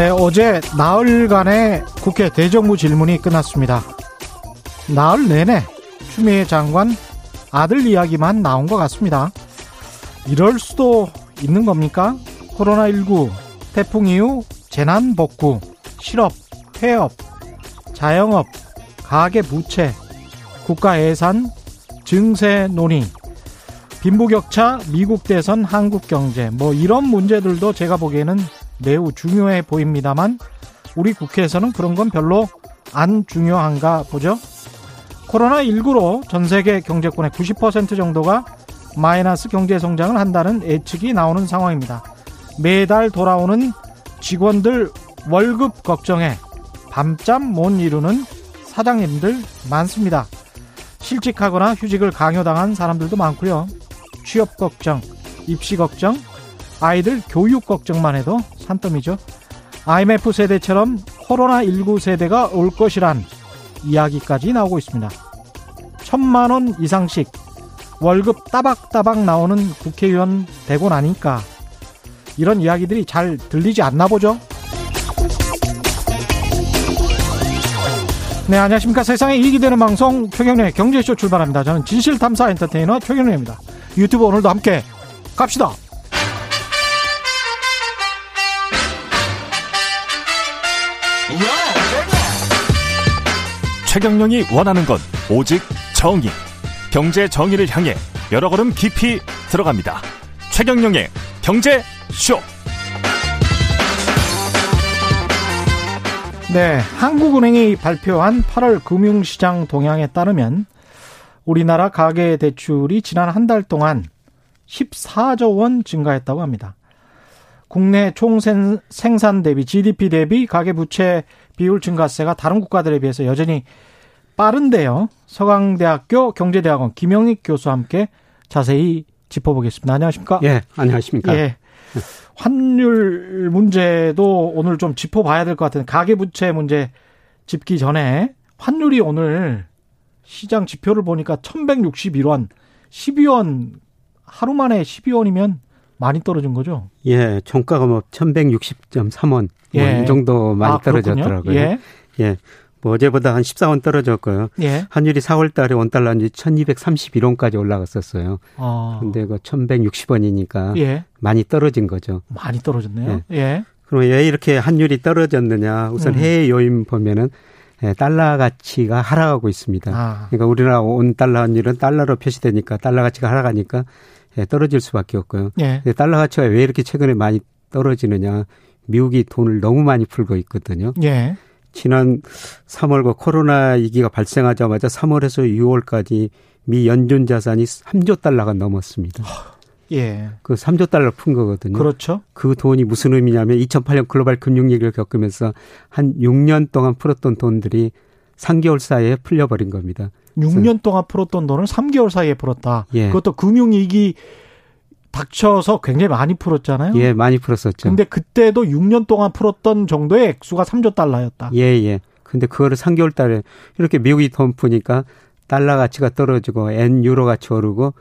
네, 어제 나흘간의 국회 대정부 질문이 끝났습니다. 나흘 내내 추미애 장관 아들 이야기만 나온 것 같습니다. 이럴 수도 있는 겁니까? 코로나19, 태풍 이후 재난 복구, 실업, 폐업, 자영업, 가계 부채, 국가 예산, 증세 논의, 빈부격차, 미국 대선, 한국 경제, 뭐 이런 문제들도 제가 보기에는 매우 중요해 보입니다만 우리 국회에서는 그런 건 별로 안 중요한가 보죠. 코로나19로 전 세계 경제권의 90% 정도가 마이너스 경제 성장을 한다는 예측이 나오는 상황입니다. 매달 돌아오는 직원들 월급 걱정에 밤잠 못 이루는 사장님들 많습니다. 실직하거나 휴직을 강요당한 사람들도 많고요. 취업 걱정, 입시 걱정, 아이들 교육 걱정만 해도 산더미죠. IMF 세대처럼 코로나19 세대가 올 것이란 이야기까지 나오고 있습니다. 천만 원 이상씩 월급 따박따박 나오는 국회의원 되고 나니까 이런 이야기들이 잘 들리지 않나 보죠. 네, 안녕하십니까. 세상에 이익이 되는 방송 최경련의 경제쇼 출발합니다. 저는 진실탐사 엔터테이너 최경련입니다. 유튜브 오늘도 함께 갑시다. 최경영이 원하는 건 오직 정의. 경제 정의를 향해 여러 걸음 깊이 들어갑니다. 최경영의 경제 쇼. 네, 한국은행이 발표한 8월 금융시장 동향에 따르면 우리나라 가계 대출이 지난 한 달 동안 14조 원 증가했다고 합니다. 국내 총 생산 대비 GDP 대비 가계 부채 비율 증가세가 다른 국가들에 비해서 여전히 빠른데요. 서강대학교 경제대학원 김영익 교수와 함께 자세히 짚어보겠습니다. 안녕하십니까? 예, 안녕하십니까? 예. 환율 문제도 오늘 좀 짚어봐야 될 것 같은데 가계 부채 문제 짚기 전에 환율이 오늘 시장 지표를 보니까 1161원, 12원 하루 만에 12원이면 많이 떨어진 거죠? 예, 종가가 뭐 1160.3원 예. 뭐 이 정도 많이 아, 떨어졌더라고요. 예. 예. 뭐 어제보다 한 14원 떨어졌고요. 예. 환율이 4월 달에 원달러인지 1231원까지 올라갔었어요. 아. 근데 그 1160원이니까 예. 많이 떨어진 거죠. 많이 떨어졌네요. 예. 예. 그럼 왜 이렇게 환율이 떨어졌느냐? 우선 음. 해외 요인 보면은 예, 달러 가치가 하락하고 있습니다. 아. 그러니까 우리나라 온 달러 환율은 달러로 표시되니까 달러 가치가 하락하니까 예, 떨어질 수밖에 없고요. 예. 달러 가치가 왜 이렇게 최근에 많이 떨어지느냐? 미국이 돈을 너무 많이 풀고 있거든요. 예. 지난 3월과 코로나 위기가 발생하자마자 3월에서 6월까지 미 연준 자산이 3조 달러가 넘었습니다. 예. 그 3조 달러 푼 거거든요. 그렇죠. 그 돈이 무슨 의미냐면 2008년 글로벌 금융 위기를 겪으면서 한 6년 동안 풀었던 돈들이 3개월 사이에 풀려버린 겁니다. 6년 동안 풀었던 돈을 3개월 사이에 풀었다. 예. 그것도 금융위기 닥쳐서 굉장히 많이 풀었잖아요. 예, 많이 풀었었죠. 근데 그때도 6년 동안 풀었던 정도의 액수가 3조 달러였다. 예, 예. 근데 그거를 3개월 달에 이렇게 미국이 돈 푸니까 달러 가치가 떨어지고 엔 유로 가치 오르고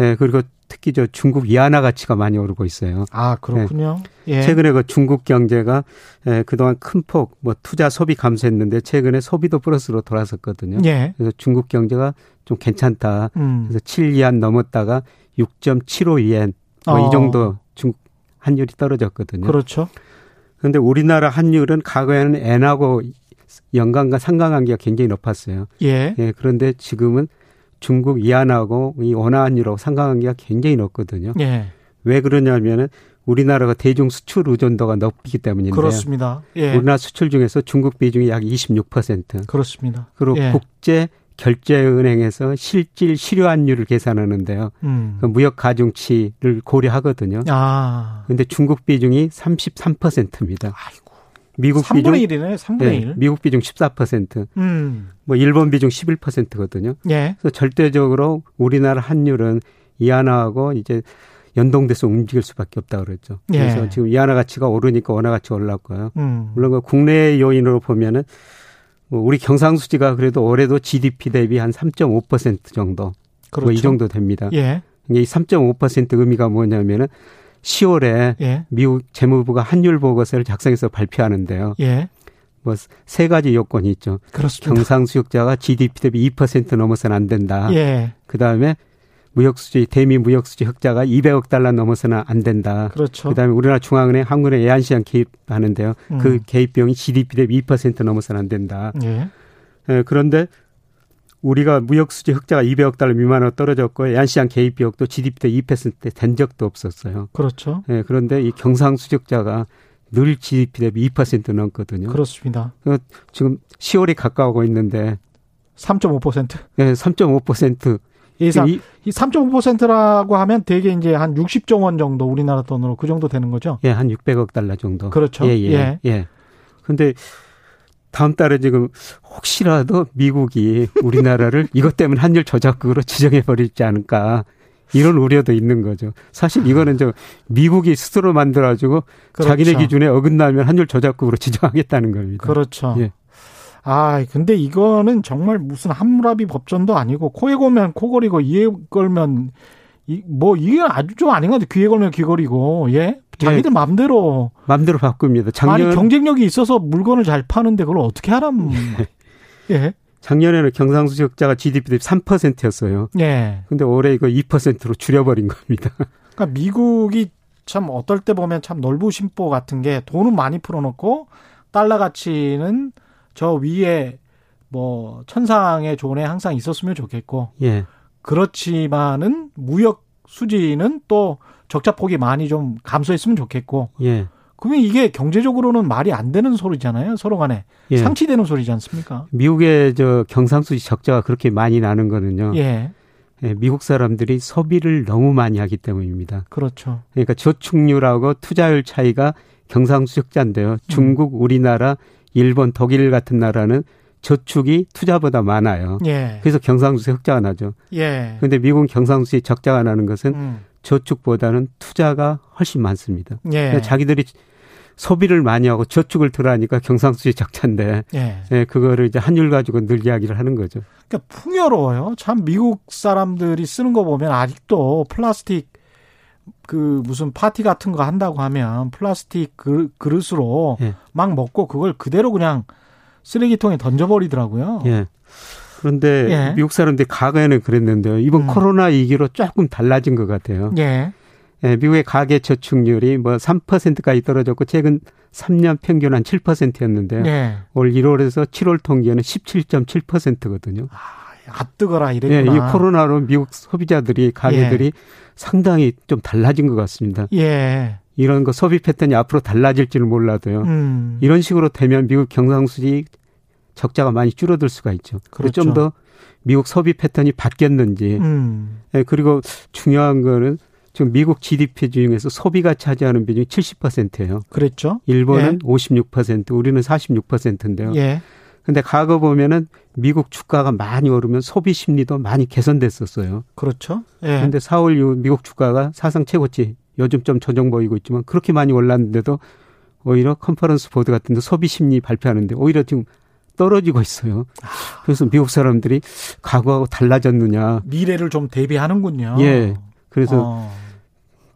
예, 그리고 특히 저 중국 위안화 가치가 많이 오르고 있어요. 아, 그렇군요. 예. 최근에 그 중국 경제가 예, 그동안 큰 폭 뭐 투자 소비 감소했는데 최근에 소비도 플러스로 돌아섰거든요. 예. 그래서 중국 경제가 좀 괜찮다. 음. 그래서 7위안 넘었다가 6.75엔 뭐이 어. 정도 중국 환율이 떨어졌거든요. 그렇죠. 그런데 우리나라 환율은 과거에는 엔하고 연관과 상관관계가 굉장히 높았어요. 예. 예. 그런데 지금은 중국 위안하고 이 원화 환율하고 상관관계가 굉장히 높거든요. 예. 왜 그러냐면은 우리나라가 대중 수출 의존도가 높기 때문인데요. 그렇습니다. 예. 우리나라 수출 중에서 중국 비중이 약 26%. 그렇습니다. 그리고 예. 국제 결제은행에서 실질 실효환율을 계산하는데요. 음. 그 무역 가중치를 고려하거든요. 아. 근데 중국 비중이 33%입니다. 아이고. 미국 3분의 비중 1이네. 3분의 네, 1. 미국 비중 14%. 음. 뭐 일본 비중 11%거든요. 예. 그래서 절대적으로 우리나라 환율은 이하나하고 이제 연동돼서 움직일 수밖에 없다 그랬죠. 예. 그래서 지금 이하나 가치가 오르니까 원화 가치가 올랐고요. 음. 물론 그 국내 요인으로 보면은 뭐 우리 경상수지가 그래도 올해도 GDP 대비 한 3.5% 정도. 그렇죠. 뭐 이 정도 됩니다. 예. 이3.5% 의미가 뭐냐면은 10월에 예. 미국 재무부가 환율 보고서를 작성해서 발표하는데요. 예. 뭐세 가지 요건이 있죠. 그렇습니다. 경상수역자가 GDP 대비 2% 넘어서는 안 된다. 예. 그다음에 무역수지 대미 무역수지 흑자가 200억 달러 넘어서는 안 된다. 그렇죠. 그다음에 우리나라 중앙은행 한국은행 애한시장 개입하는데요. 음. 그 개입 비용이 GDP 대비 2% 넘어서는 안 된다. 예. 예, 그런데 우리가 무역 수지 흑자가 200억 달러 미만으로 떨어졌고 애한시장 개입 비용도 GDP 대 2%된 적도 없었어요. 그렇죠. 예, 그런데 이 경상 수적자가 늘 GDP 대비 2% 넘거든요. 그렇습니다. 지금 10월이 가까워고 있는데 3.5%? 네, 3.5%. 예상 이, 이 3.5%라고 하면 대개 이제 한 60조 원 정도 우리나라 돈으로 그 정도 되는 거죠? 예, 한 600억 달러 정도. 그렇죠. 예, 예. 예. 예. 근데 다음 달에 지금 혹시라도 미국이 우리나라를 이것 때문에 한율 조작국으로 지정해 버리지 않을까 이런 우려도 있는 거죠. 사실 이거는 저 미국이 스스로 만들어가지고 그렇죠. 자기네 기준에 어긋나면 한율 조작국으로 지정하겠다는 겁니다. 그렇죠. 예. 아, 근데 이거는 정말 무슨 함무라비 법전도 아니고 코에 걸면 코걸이고 이에 걸면 이, 뭐 이게 아주 좀 아닌 것 같아요. 귀에 걸면 귀걸이고 예. 자기들 예. 마음대로 마음대로 바꿉니다. 작년 아니 경쟁력이 있어서 물건을 잘 파는데 그걸 어떻게 하람? 예. 작년에는 경상수 지역자가 GDP 대비 3%였어요. 예. 근데 올해 이거 2%로 줄여버린 겁니다. 그러니까 미국이 참 어떨 때 보면 참 넓으심보 같은 게 돈은 많이 풀어놓고 달러 가치는 저 위에 뭐 천상의 존에 항상 있었으면 좋겠고 예. 그렇지만은 무역 수지는 또 적자 폭이 많이 좀 감소했으면 좋겠고 예. 그러면 이게 경제적으로는 말이 안 되는 소리잖아요. 서로 간에 예. 상치되는 소리지 않습니까? 미국의 저 경상수지 적자가 그렇게 많이 나는 거는요. 예. 예. 미국 사람들이 소비를 너무 많이 하기 때문입니다. 그렇죠. 그러니까 저축률하고 투자율 차이가 경상수지 적자인데요. 음. 중국, 우리나라, 일본, 독일 같은 나라는 저축이 투자보다 많아요. 예. 그래서 경상수지 흑자가 나죠. 예. 그런데 미국 경상수지 적자가 나는 것은 음. 저축보다는 투자가 훨씬 많습니다. 예. 자기들이 소비를 많이 하고 저축을 들어하니까 경상수지 적자인데 예. 예. 그거를 이제 환율 가지고 늘 이야기를 하는 거죠. 그러니까 풍요로워요. 참 미국 사람들이 쓰는 거 보면 아직도 플라스틱 그 무슨 파티 같은 거 한다고 하면 플라스틱 그릇으로 예. 막 먹고 그걸 그대로 그냥 쓰레기통에 던져버리더라고요. 예. 그런데 예. 미국 사람들이 과거에는 그랬는데요. 이번 음. 코로나 위기로 조금 달라진 것 같아요. 예. 예, 미국의 가계 저축률이 뭐 3%까지 떨어졌고 최근 3년 평균 한 7%였는데요. 예. 올 1월에서 7월 통계는 17.7%거든요. 아, 앞뜨거라 이랬구나. 예, 이 코로나로 미국 소비자들이 가계들이 예. 상당히 좀 달라진 것 같습니다. 예. 이런 거 소비 패턴이 앞으로 달라질지는 몰라도요. 음. 이런 식으로 되면 미국 경상수지 적자가 많이 줄어들 수가 있죠. 그렇죠. 좀더 미국 소비 패턴이 바뀌었는지. 음. 예, 그리고 중요한 거는 지금 미국 GDP 중에서 소비가 차지하는 비중이 70%예요. 그랬죠. 일본은 예. 56%, 우리는 46%인데요. 예. 근데 과거 보면은 미국 주가가 많이 오르면 소비 심리도 많이 개선됐었어요. 그렇죠. 예. 근데 4월 이후 미국 주가가 사상 최고치 요즘 좀 조정 보이고 있지만 그렇게 많이 올랐는데도 오히려 컨퍼런스 보드 같은 데 소비 심리 발표하는데 오히려 지금 떨어지고 있어요. 그래서 미국 사람들이 과거하고 달라졌느냐. 미래를 좀 대비하는군요. 예. 그래서 어.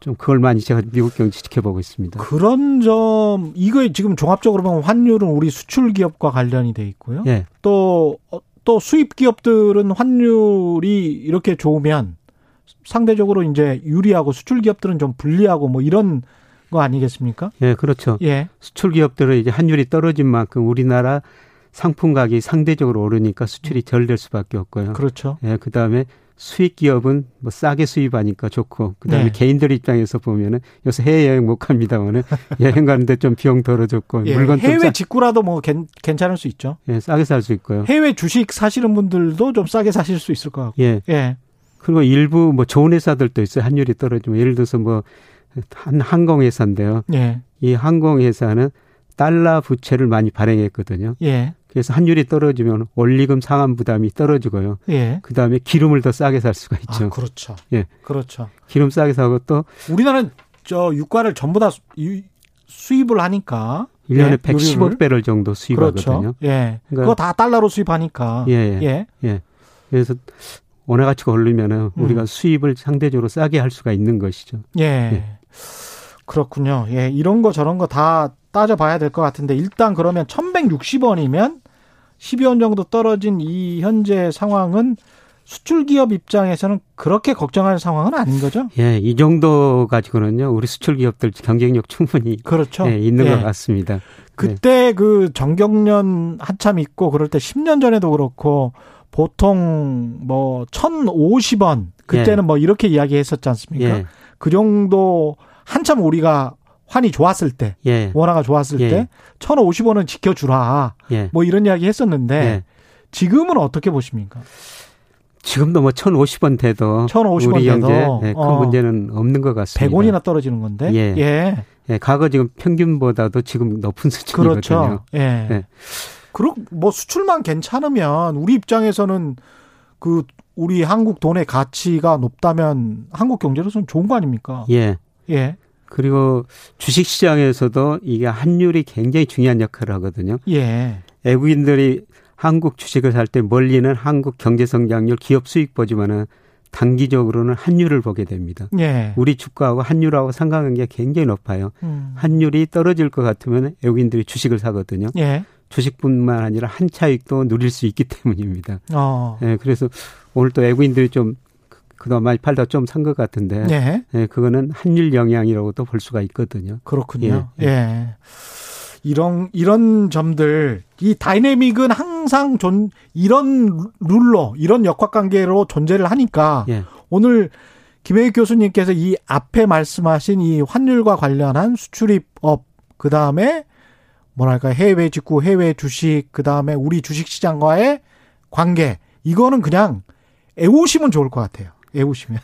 좀 그걸 많이 제가 미국 경제 지켜보고 있습니다. 그런 점, 이거 지금 종합적으로 보면 환율은 우리 수출 기업과 관련이 돼 있고요. 예. 또, 어, 또 수입 기업들은 환율이 이렇게 좋으면 상대적으로 이제 유리하고 수출 기업들은 좀 불리하고 뭐 이런 거 아니겠습니까? 예, 그렇죠. 예. 수출 기업들은 이제 환율이 떨어진 만큼 우리나라 상품 가격이 상대적으로 오르니까 수출이 덜 될 수밖에 없고요. 그렇죠. 예, 그다음에 수입 기업은 뭐 싸게 수입하니까 좋고 그다음에 네. 개인들 입장에서 보면은 요새 해외 여행 못 갑니다만은 여행 가는데 좀 비용 덜어졌고 예, 물건 해외 싸... 직구라도 뭐 괜찮을 수 있죠. 예, 싸게 살 수 있고요. 해외 주식 사시는 분들도 좀 싸게 사실 수 있을 것 같고. 예. 예. 그리고 일부 뭐 좋은 회사들도 있어요. 환율이 떨어지면 예를 들어서 뭐 한 항공회사인데요. 예. 이 항공회사는 달러 부채를 많이 발행했거든요. 예. 그래서 환율이 떨어지면 원리금 상환 부담이 떨어지고요. 예. 그 다음에 기름을 더 싸게 살 수가 있죠. 아, 그렇죠. 예. 그렇죠. 기름 싸게 사고 또 우리나라는 저 유가를 전부 다 수입을 하니까 1년에 예, 110억 배럴 정도 수입하거든요. 그렇죠. 예. 그러니까 그거 다 달러로 수입하니까. 예. 예. 예. 예. 그래서 원화 가치가 오르면은 음. 우리가 수입을 상대적으로 싸게 할 수가 있는 것이죠. 예. 예. 그렇군요. 예, 이런 거 저런 거 다 따져봐야 될 것 같은데 일단 그러면 1,160원이면 12원 정도 떨어진 이 현재 상황은 수출 기업 입장에서는 그렇게 걱정할 상황은 아닌 거죠? 예, 이 정도 가지고는요, 우리 수출 기업들 경쟁력 충분히 그렇죠. 예, 있는 예. 것 같습니다. 그때 네. 그 정경련 한참 있고 그럴 때 10년 전에도 그렇고 보통 뭐 1,050원 그때는 예. 뭐 이렇게 이야기했었지 않습니까? 예. 그 정도 한참 우리가 환이 좋았을 때, 예. 원화가 좋았을 예. 때 1,050원은 지켜주라. 예. 뭐 이런 이야기 했었는데 예. 지금은 어떻게 보십니까? 지금도 뭐 1,050원 돼도 1,050원 우리 경제 예, 큰 어. 문제는 없는 것 같습니다. 100원이나 떨어지는 건데. 예. 예. 예. 과거 지금 평균보다도 지금 높은 수준이거든요. 그렇죠. 예. 예. 그리고 뭐 수출만 괜찮으면 우리 입장에서는 그 우리 한국 돈의 가치가 높다면 한국 경제로서는 좋은 거 아닙니까? 예. 예. 그리고 주식 시장에서도 이게 환율이 굉장히 중요한 역할을 하거든요. 예. 외국인들이 한국 주식을 살 때 멀리는 한국 경제 성장률, 기업 수익 보지만은 단기적으로는 환율을 보게 됩니다. 예. 우리 주가하고 환율하고 상관관계가 굉장히 높아요. 음. 환율이 떨어질 것 같으면 외국인들이 주식을 사거든요. 예. 주식뿐만 아니라 환차익도 누릴 수 있기 때문입니다. 어. 예, 그래서 오늘 또 외국인들이 좀 그동안 많이 팔다 좀 산 것 같은데, 예. 예, 그거는 환율 영향이라고도 볼 수가 있거든요. 그렇군요. 예. 예. 이런 이런 점들 이 dynamic은 항상 존 이런 룰로 이런 역학 관계로 존재를 하니까 예. 오늘 김혜익 교수님께서 이 앞에 말씀하신 이 환율과 관련한 수출입업 그 다음에 뭐랄까 해외 직구 해외 주식 그 다음에 우리 주식 시장과의 관계 이거는 그냥 애우시면 좋을 것 같아요. 애우시면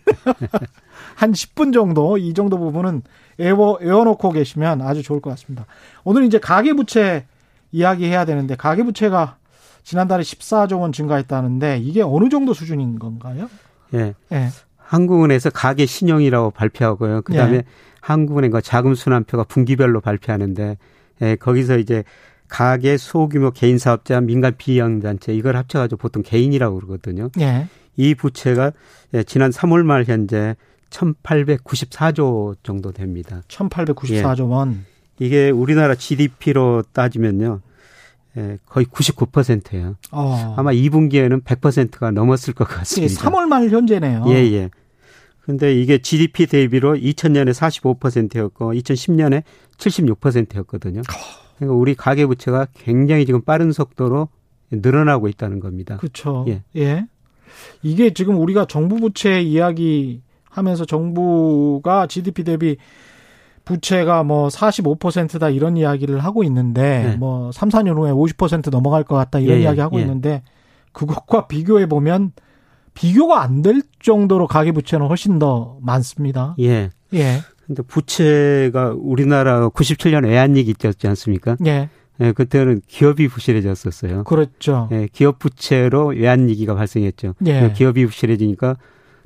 한 10분 정도 이 정도 부분은 애워 애워놓고 계시면 아주 좋을 것 같습니다. 오늘 이제 가계부채 이야기해야 되는데 가계부채가 지난달에 14조 원 증가했다는데 이게 어느 정도 수준인 건가요? 예. 예. 한국은행에서 가계 신용이라고 발표하고요. 그다음에 예. 한국은행과 자금 순환표가 분기별로 발표하는데 예, 거기서 이제 가계 소규모 개인 사업자 민간 비영 단체 이걸 합쳐 가지고 보통 개인이라고 그러거든요. 예. 이 부채가 예, 지난 3월 말 현재 1,894조 정도 됩니다. 1,894조 예. 원. 이게 우리나라 GDP로 따지면요. 예, 거의 99%예요. 어. 아마 2분기에는 100%가 넘었을 것 같습니다. 예, 3월 말 현재네요. 예, 예. 근데 이게 GDP 대비로 2000년에 45%였고 2010년에 76%였거든요. 그러니까 우리 가계 부채가 굉장히 지금 빠른 속도로 늘어나고 있다는 겁니다. 그렇죠. 예. 예. 이게 지금 우리가 정부 부채 이야기 하면서 정부가 GDP 대비 부채가 뭐 45%다 이런 이야기를 하고 있는데 네. 뭐 3, 4년 후에 50% 넘어갈 것 같다 이런 예, 예, 이야기 하고 예. 있는데 그것과 비교해 보면 비교가 안 될 정도로 가계 부채는 훨씬 더 많습니다. 예. 예. 근데 부채가 우리나라 97년 외환위기 있었지 않습니까? 예. 예, 그때는 기업이 부실해졌었어요. 그렇죠. 예, 기업 부채로 외환위기가 발생했죠. 예. 기업이 부실해지니까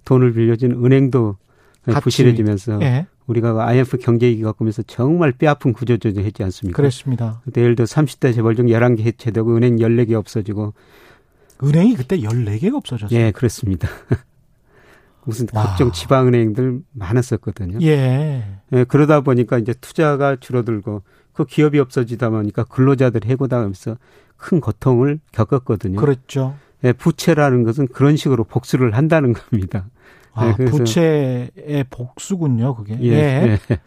돈을 빌려준 은행도 같이. 부실해지면서 예. 우리가 IMF 경제위기 겪으면서 정말 뼈아픈 구조조정 했지 않습니까? 그렇습니다. 그때 예를 들어 30대 재벌 중 11개 해체되고 은행 14개 없어지고 은행이 그때 14개가 없어졌어요. 예, 그렇습니다. 무슨 와. 각종 지방은행들 많았었거든요. 예. 예. 그러다 보니까 이제 투자가 줄어들고 그 기업이 없어지다 보니까 근로자들 해고당하면서 큰 고통을 겪었거든요. 그렇죠. 예, 부채라는 것은 그런 식으로 복수를 한다는 겁니다. 아, 네, 부채의 복수군요, 그게. 예. 예. 예.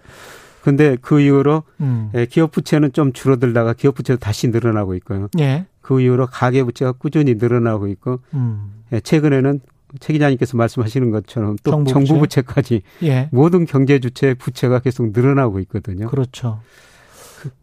근데 그 이후로 음. 예, 기업 부채는 좀 줄어들다가 기업 부채도 다시 늘어나고 있고요. 예. 그 이후로 가계 부채가 꾸준히 늘어나고 있고 음. 예, 최근에는 최 기자님께서 말씀하시는 것처럼 또 정부, 정부 부채? 까지 예. 모든 경제 주체 부채가 계속 늘어나고 있거든요. 그렇죠.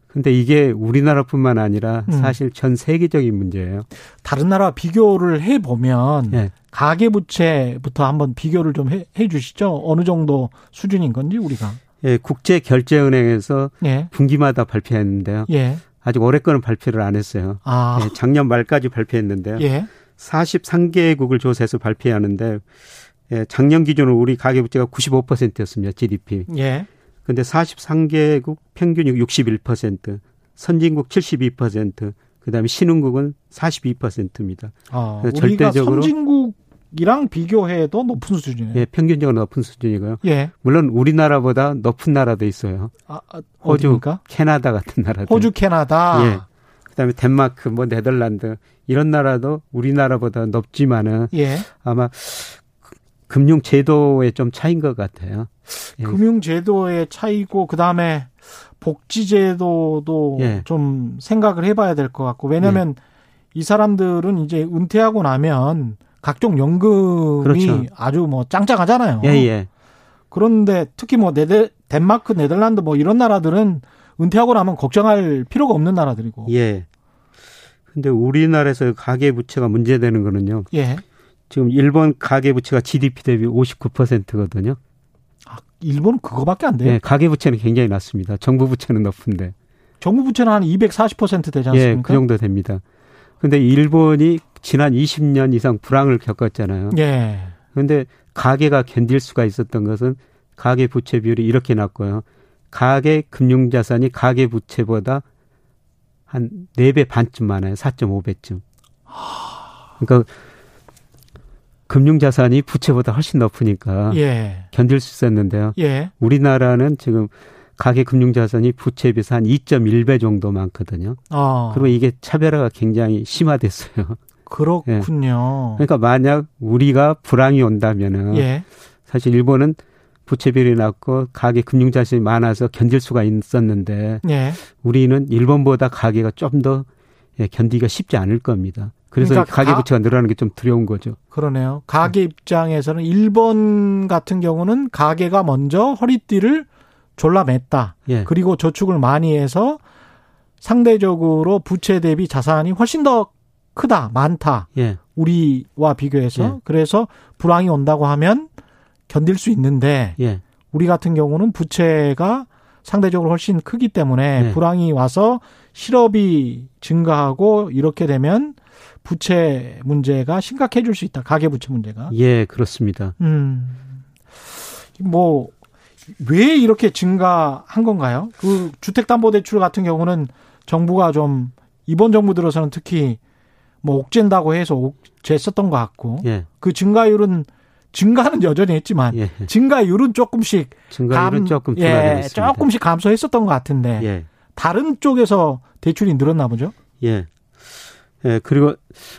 근데 이게 우리나라뿐만 아니라 음. 사실 전 세계적인 문제예요. 다른 나라 비교를 해 보면 네. 가계 부채부터 한번 비교를 좀 해, 해 주시죠. 어느 정도 수준인 건지 우리가. 예, 국제 결제 은행에서 예. 분기마다 발표했는데요. 예. 아직 올해 거는 발표를 안 했어요. 아. 예, 작년 말까지 발표했는데요. 예. 43개국을 조사해서 발표하는데 예, 작년 기준으로 우리 가계 부채가 95%였습니다. GDP. 예. 근데 43개국 평균이 61%, 선진국 72%, 그다음에 신흥국은 42%입니다. 아, 우리가 절대적으로 선진국 이랑 비교해도 높은 수준이에요. 예, 평균적으로 높은 수준이고요. 예. 물론 우리나라보다 높은 나라도 있어요. 아, 아 호주? 캐나다 같은 나라도. 호주, 캐나다. 예. 그다음에 덴마크, 뭐 네덜란드 이런 나라도 우리나라보다 높지만은 예. 아마 금융 제도의 좀 차이인 것 같아요. 예. 금융 제도의 차이고 그다음에 복지 제도도 예. 좀 생각을 해 봐야 될 것 같고 왜냐하면 예. 이 사람들은 이제 은퇴하고 나면 각종 연금이 그렇죠. 아주 뭐 짱짱하잖아요. 예, 예. 그런데 특히 뭐 네덜 덴마크, 네덜란드 뭐 이런 나라들은 은퇴하고 나면 걱정할 필요가 없는 나라들이고. 예. 근데 우리나라에서 가계 부채가 문제되는 거는요. 예. 지금 일본 가계 부채가 GDP 대비 59%거든요. 아, 일본은 그거밖에 안 돼요? 네, 가계 부채는 굉장히 낮습니다. 정부 부채는 높은데. 정부 부채는 한 240% 되지 않습니까? 예, 그 정도 됩니다. 근데 일본이 지난 20년 이상 불황을 겪었잖아요. 예. 근데 가계가 견딜 수가 있었던 것은 가계 부채 비율이 이렇게 낮고요. 가계 금융 자산이 가계 부채보다 한 4배 반쯤 많아요. 4.5배쯤. 그러니까 금융 자산이 부채보다 훨씬 높으니까 예. 견딜 수 있었는데요. 예. 우리나라는 지금 가계 금융 자산이 부채에 비해서 한 2.1배 정도 많거든요. 어. 그리고 이게 차별화가 굉장히 심화됐어요. 그렇군요. 예. 그러니까 만약 우리가 불황이 온다면은 예. 사실 일본은 부채 비율이 낮고 가계 금융 자산이 많아서 견딜 수가 있었는데 예. 우리는 일본보다 가계가 좀더 예, 견디기가 쉽지 않을 겁니다. 그래서 그러니까 가계 부채가 늘어나는 게 좀 두려운 거죠. 그러네요. 가계 입장에서는 일본 같은 경우는 가계가 먼저 허리띠를 졸라맸다. 예. 그리고 저축을 많이 해서 상대적으로 부채 대비 자산이 훨씬 더 크다, 많다. 예. 우리와 비교해서 예. 그래서 불황이 온다고 하면 견딜 수 있는데 예. 우리 같은 경우는 부채가 상대적으로 훨씬 크기 때문에 예. 불황이 와서 실업이 증가하고 이렇게 되면 부채 문제가 심각해질 수 있다. 가계 부채 문제가. 예, 그렇습니다. 음. 뭐, 왜 이렇게 증가한 건가요? 그 주택담보대출 같은 경우는 정부가 좀 이번 정부 들어서는 특히 뭐 옥죄다고 해서 옥죄었던 것 같고 예. 그 증가율은 증가는 여전히 했지만 예. 증가율은 조금씩 증가율은 감, 조금 예, 조금씩 감소했었던 것 같은데 예. 다른 쪽에서 대출이 늘었나 보죠? 예. 예, 그리고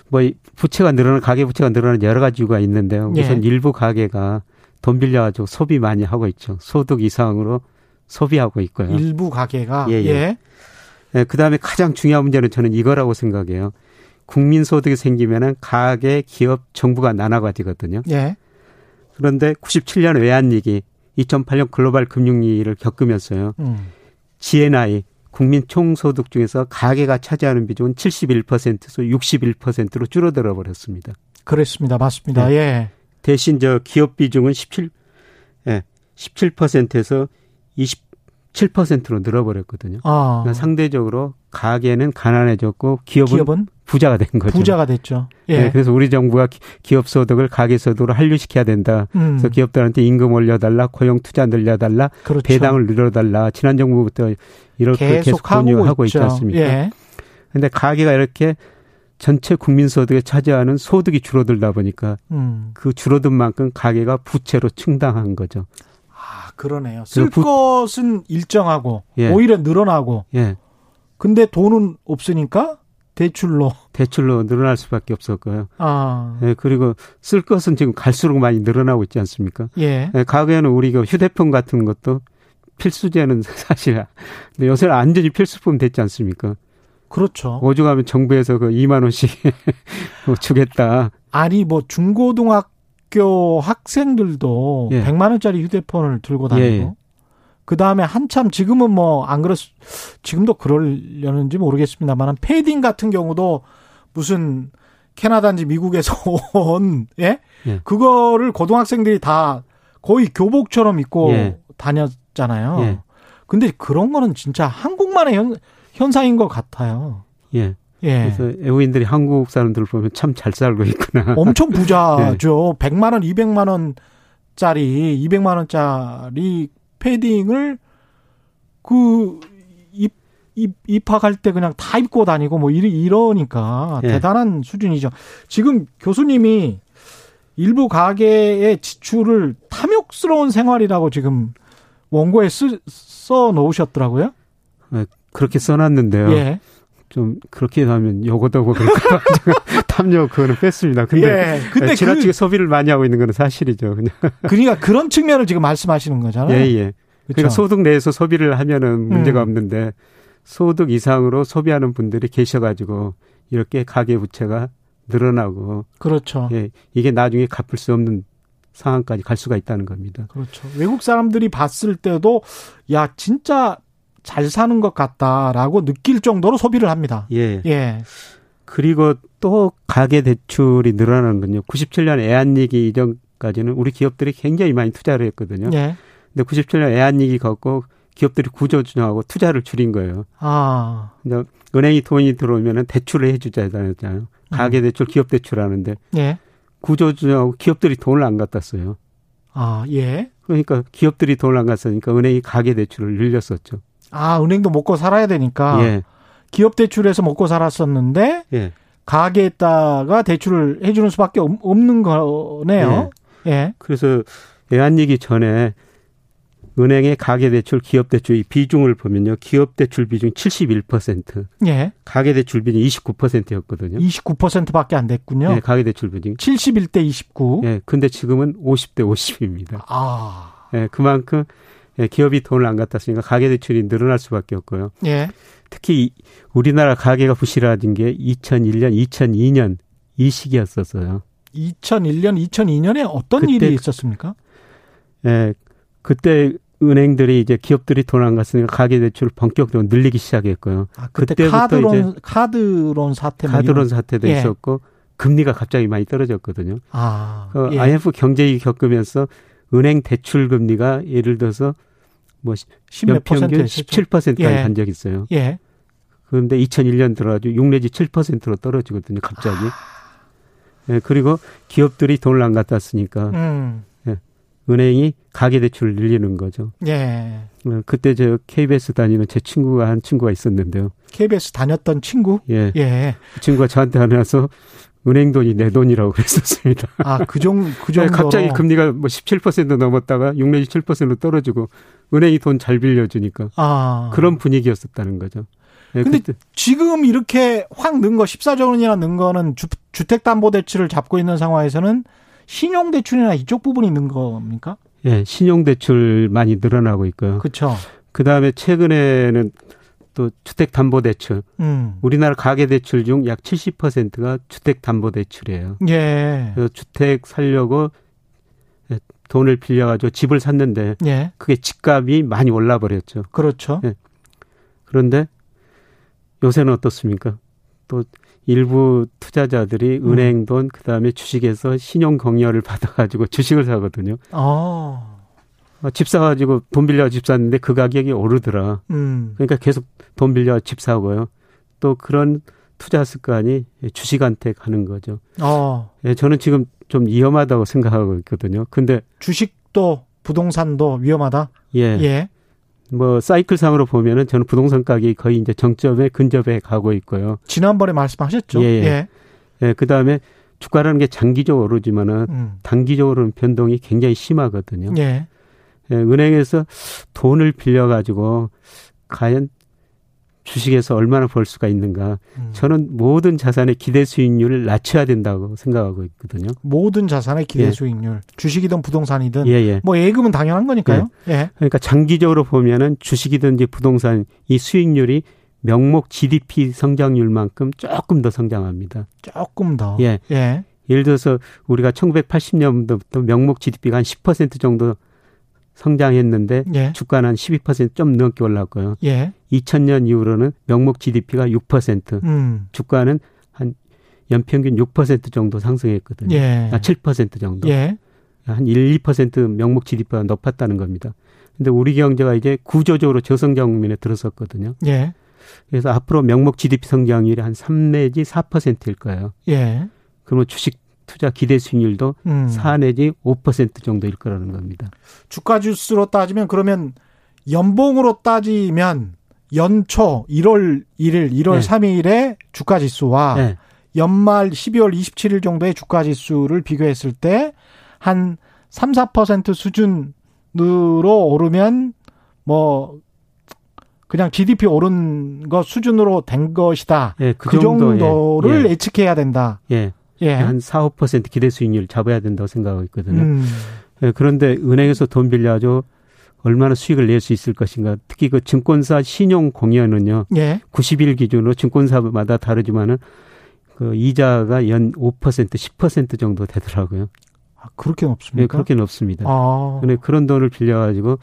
뭐 부채가 늘어나는 가계 부채가 늘어나는 여러 가지 이유가 있는데요. 예. 우선 일부 가계가 돈 빌려 가지고 소비 많이 하고 있죠. 소득 이상으로 소비하고 있고요. 일부 가계가 예. 예. 예. 예 그다음에 가장 중요한 문제는 저는 이거라고 생각해요. 국민 소득이 생기면은 가계, 기업, 정부가 나눠가지거든요. 예. 그런데 97년 외환위기, 2008년 글로벌 금융위기를 겪으면서요. 음. GNI 국민 총소득 중에서 가계가 차지하는 비중은 71%에서 61%로 줄어들어 버렸습니다. 그렇습니다. 맞습니다. 네. 예. 대신 저 기업 비중은 17, 예, 17%에서 27%로 늘어버렸거든요. 아. 그러니까 상대적으로 가계는 가난해졌고 기업은, 기업은? 부자가 된 거죠. 부자가 됐죠. 예. 네, 그래서 우리 정부가 기업 소득을 가계 소득으로 한류시켜야 된다. 음. 그래서 기업들한테 임금 올려달라, 고용 투자 늘려달라, 그렇죠. 배당을 늘려달라. 지난 정부부터 이렇게 계속, 계속 권유하고 있지 않습니까? 예. 근데 가계가 이렇게 전체 국민 소득에 차지하는 소득이 줄어들다 보니까 음. 그 줄어든 만큼 가계가 부채로 충당한 거죠. 아, 그러네요. 쓸 부... 것은 일정하고 예. 오히려 늘어나고. 예. 근데 돈은 없으니까 대출로 대출로 늘어날 수밖에 없었고요. 아. 예, 그리고 쓸 것은 지금 갈수록 많이 늘어나고 있지 않습니까? 예. 예 과거에는 우리가 휴대폰 같은 것도 필수제는 사실 근데 요새는 완전히 필수품 됐지 않습니까? 그렇죠. 오죽하면 정부에서 그 2만 원씩 뭐 주겠다. 아니 뭐 중고등학교 학생들도 예. 100만 원짜리 휴대폰을 들고 다니고 예. 그 다음에 한참 지금은 뭐 안 그렇 지금도 그러려는지 모르겠습니다만 패딩 같은 경우도 무슨 캐나다인지 미국에서 온 예? 예. 그거를 고등학생들이 다 거의 교복처럼 입고 예. 다녔잖아요. 예. 근데 그런 거는 진짜 한국만의 현, 현상인 것 같아요. 예. 예. 그래서 외국인들이 한국 사람들 을 보면 참 잘 살고 있구나. 엄청 부자죠. 예. 100만 원, 200만 원짜리, 200만 원짜리 패딩을 그 입, 입, 입학할 때 그냥 다 입고 다니고 뭐 이러, 이러니까 예. 대단한 수준이죠. 지금 교수님이 일부 가계의 지출을 탐욕스러운 생활이라고 지금 원고에 쓰, 써 놓으셨더라고요. 네, 그렇게 써놨는데요. 예. 좀 그렇게 하면 요거도고 그럴까 탐욕 그거는 뺐습니다. 근데, 예. 근데 지나치게 그, 소비를 많이 하고 있는 거는 사실이죠. 그냥. 그러니까 그런 측면을 지금 말씀하시는 거잖아요. 예, 예. 그쵸? 그러니까 소득 내에서 소비를 하면은 문제가 음. 없는데 소득 이상으로 소비하는 분들이 계셔가지고 이렇게 가계 부채가 늘어나고 그렇죠. 예, 이게 나중에 갚을 수 없는 상황까지 갈 수가 있다는 겁니다. 그렇죠. 외국 사람들이 봤을 때도 야 진짜 잘 사는 것 같다라고 느낄 정도로 소비를 합니다. 예. 예. 그리고 또 가계 대출이 늘어나는 건요. 97년 애한리기 이전까지는 우리 기업들이 굉장히 많이 투자를 했거든요. 예. 근데 97년 애한리기 갖고 기업들이 구조조정하고 투자를 줄인 거예요. 아. 은행이 돈이 들어오면은 대출을 해주잖아요. 가계 대출, 기업 대출 하는데. 예. 구조조정하고 기업들이 돈을 안 갖다 써요. 아, 예. 그러니까 기업들이 돈을 안 갖으니까 은행이 가계 대출을 늘렸었죠. 아, 은행도 먹고 살아야 되니까. 예. 기업 대출에서 먹고 살았었는데. 예. 가게에다가 대출을 해 주는 수밖에 없는 거네요. 예. 예. 그래서 애한 얘기 전에 은행의 가계 대출, 기업 대출 이 비중을 보면요. 기업 대출 비중 71%. 예. 가계 대출 비중 29%였거든요. 29%밖에 안 됐군요. 네, 가계 대출 비중. 71대 29. 예. 근데 지금은 50대 50입니다. 아. 예, 그만큼 예, 기업이 돈을 안 갖다 쓰니까 가계 대출이 늘어날 수밖에 없고요. 예. 특히 우리나라 가계가 부실해진 게 2001년, 2002년 이 시기였었어요. 2001년, 2002년에 어떤 일이 있었습니까? 예. 그때 은행들이 이제 기업들이 돈 안 갔으니까 가계 대출을 본격적으로 늘리기 시작했고요. 아, 그때 카드론 이제 카드론 사태 카드론 사태도 예. 있었고 금리가 갑자기 많이 떨어졌거든요. 아, 그 예. IMF 경제위기 겪으면서 은행 대출 금리가 예를 들어서 뭐 연평균 17%까지 예. 간 적이 있어요. 예. 그런데 2001년 들어가지고 6 내지 7%로 떨어지거든요. 갑자기. 아. 예, 그리고 기업들이 돈을 안 갖다 쓰니까 음. 은행이 가계대출을 늘리는 거죠. 예. 어, 그때 저 KBS 다니는 제 친구가 한 친구가 있었는데요. KBS 다녔던 친구? 예. 예. 그 친구가 저한테 하면서 은행 돈이 내 돈이라고 그랬었습니다. 아, 그 정도, 그 정도. 갑자기 금리가 뭐 17% 넘었다가 6 내지 7%로 떨어지고 은행이 돈 잘 빌려주니까. 아. 그런 분위기였었다는 거죠. 예, 근데 그때. 지금 이렇게 확 는 거, 14조 원이나 는 거는 주, 주택담보대출을 잡고 있는 상황에서는 신용대출이나 이쪽 부분이 있는 겁니까? 예, 신용대출 많이 늘어나고 있고요. 그렇죠. 그 다음에 최근에는 또 주택담보대출. 음. 우리나라 가계대출 중 약 70%가 주택담보대출이에요. 예. 그래서 주택 살려고 돈을 빌려가지고 집을 샀는데 예. 그게 집값이 많이 올라버렸죠. 그렇죠. 예. 그런데 요새는 어떻습니까? 또 일부 투자자들이 음. 은행 돈 그다음에 주식에서 신용 경려를 받아가지고 주식을 사거든요. 아. 어, 집 사가지고 돈 빌려 집 샀는데 그 가격이 오르더라. 음. 그러니까 계속 돈 빌려 집 사고요. 또 그런 투자 습관이 주식한테 가는 거죠. 어. 예, 저는 지금 좀 위험하다고 생각하고 있거든요. 근데 주식도 부동산도 위험하다. 예. 예. 뭐 사이클상으로 보면은 저는 부동산 가격이 거의 이제 정점에 근접해 가고 있고요. 지난번에 말씀하셨죠. 예. 예. 예. 그다음에 주가라는 게 장기적으로 오르지만은 음. 단기적으로는 변동이 굉장히 심하거든요. 예. 예. 은행에서 돈을 빌려 가지고 과연 주식에서 얼마나 벌 수가 있는가. 음. 저는 모든 자산의 기대 수익률을 낮춰야 된다고 생각하고 있거든요. 모든 자산의 기대 예. 수익률. 주식이든 부동산이든 예, 예. 뭐 예금은 당연한 거니까요. 예. 예. 그러니까 장기적으로 보면은 주식이든지 부동산 이 수익률이 명목 GDP 성장률만큼 조금 더 성장합니다. 조금 더. 예. 예. 예를 들어서 우리가 1980년부터 명목 GDP가 한 10% 정도 성장했는데 예. 주가는 한 12%좀 넘게 올랐고요. 예. 2000년 이후로는 명목 GDP가 6%, 음. 주가는 한 연평균 6% 정도 상승했거든요. 예. 아, 7% 정도. 예. 한 1, 2% 명목 GDP가 높았다는 겁니다. 근데 우리 경제가 이제 구조적으로 저성장 국면에 들어섰거든요. 예. 그래서 앞으로 명목 GDP 성장률이 한 3 내지 4%일 거예요. 예. 그러면 주식 투자 기대 수익률도 음. 4 내지 5% 정도일 거라는 겁니다. 주가 주스로 따지면 그러면 연봉으로 따지면 연초 1월 1일, 1월 네. 3일에 주가 지수와 네. 연말 12월 27일 정도의 주가 지수를 비교했을 때 한 3, 4% 수준으로 오르면 뭐 그냥 GDP 오른 것 수준으로 된 것이다. 예, 그, 그 정도, 를 예. 예측해야 된다. 예. 예. 한 4, 5% 기대 수익률 잡아야 된다고 생각하고 있거든요. 음. 예, 그런데 은행에서 돈 빌려가지고 얼마나 수익을 낼 수 있을 것인가. 특히 그 증권사 신용 공여는요. 예. 90일 기준으로 증권사마다 다르지만은 그 이자가 연 5% 10% 정도 되더라고요. 아, 그렇게 높습니까? 예, 그렇게 높습니다. 아. 근데 그런 돈을 빌려가지고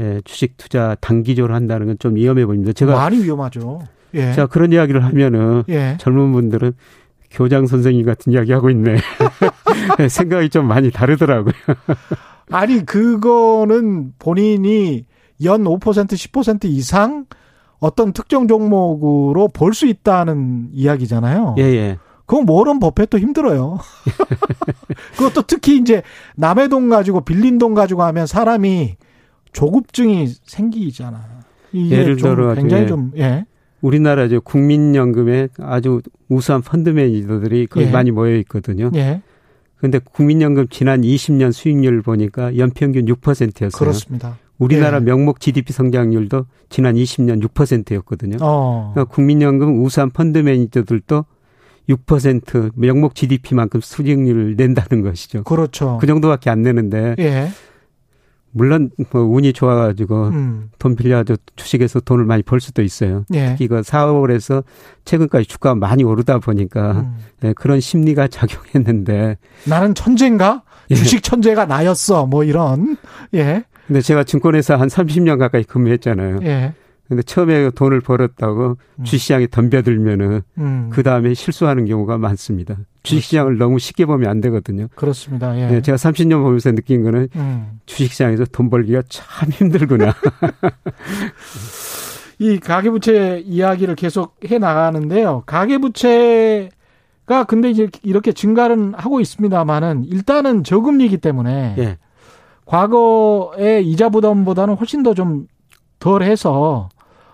예, 주식 투자 단기적으로 한다는 건 좀 위험해 보입니다. 제가 많이 위험하죠. 예. 제가 그런 이야기를 하면은 예. 젊은 분들은 교장 선생님 같은 이야기 하고 있네. 생각이 좀 많이 다르더라고요. 아니 그거는 본인이 연 5% 10% 이상 어떤 특정 종목으로 볼 수 있다는 이야기잖아요. 예, 예. 그건 모런 버핏도 힘들어요. 그것도 특히 이제 남의 돈 가지고 빌린 돈 가지고 하면 사람이 조급증이 생기잖아. 예를 들어 굉장히 좀 예. 우리나라 이제 국민연금에 아주 우수한 펀드 매니저들이 거기 예. 많이 모여 있거든요. 예. 근데 국민연금 지난 20년 수익률 보니까 연평균 6%였어요. 그렇습니다. 우리나라 예. 명목 GDP 성장률도 지난 20년 6%였거든요. 어. 그러니까 국민연금 우수한 펀드 매니저들도 6% 명목 GDP만큼 수익률을 낸다는 것이죠. 그렇죠. 그 정도밖에 안 내는데 예. 물론 뭐 운이 좋아가지고 음. 돈 빌려가지고 주식에서 돈을 많이 벌 수도 있어요. 예. 특히 그 4월에서 최근까지 주가가 많이 오르다 보니까 음. 예, 그런 심리가 작용했는데 나는 천재인가? 예. 주식 천재가 나였어. 뭐 이런. 예. 근데 제가 증권회사 한 30년 가까이 근무했잖아요. 예. 근데 처음에 돈을 벌었다고 음. 주식시장에 덤벼들면은 음. 그 다음에 실수하는 경우가 많습니다. 주식시장을 너무 쉽게 보면 안 되거든요. 그렇습니다. 예. 네, 제가 30년 보면서 느낀 거는 음. 주식시장에서 돈 벌기가 참 힘들구나. 이 가계부채 이야기를 계속 해 나가는데요. 가계부채가 근데 이제 이렇게 증가는 하고 있습니다만은 일단은 저금리이기 때문에 예. 과거의 이자 부담보다는 훨씬 더 좀 덜해서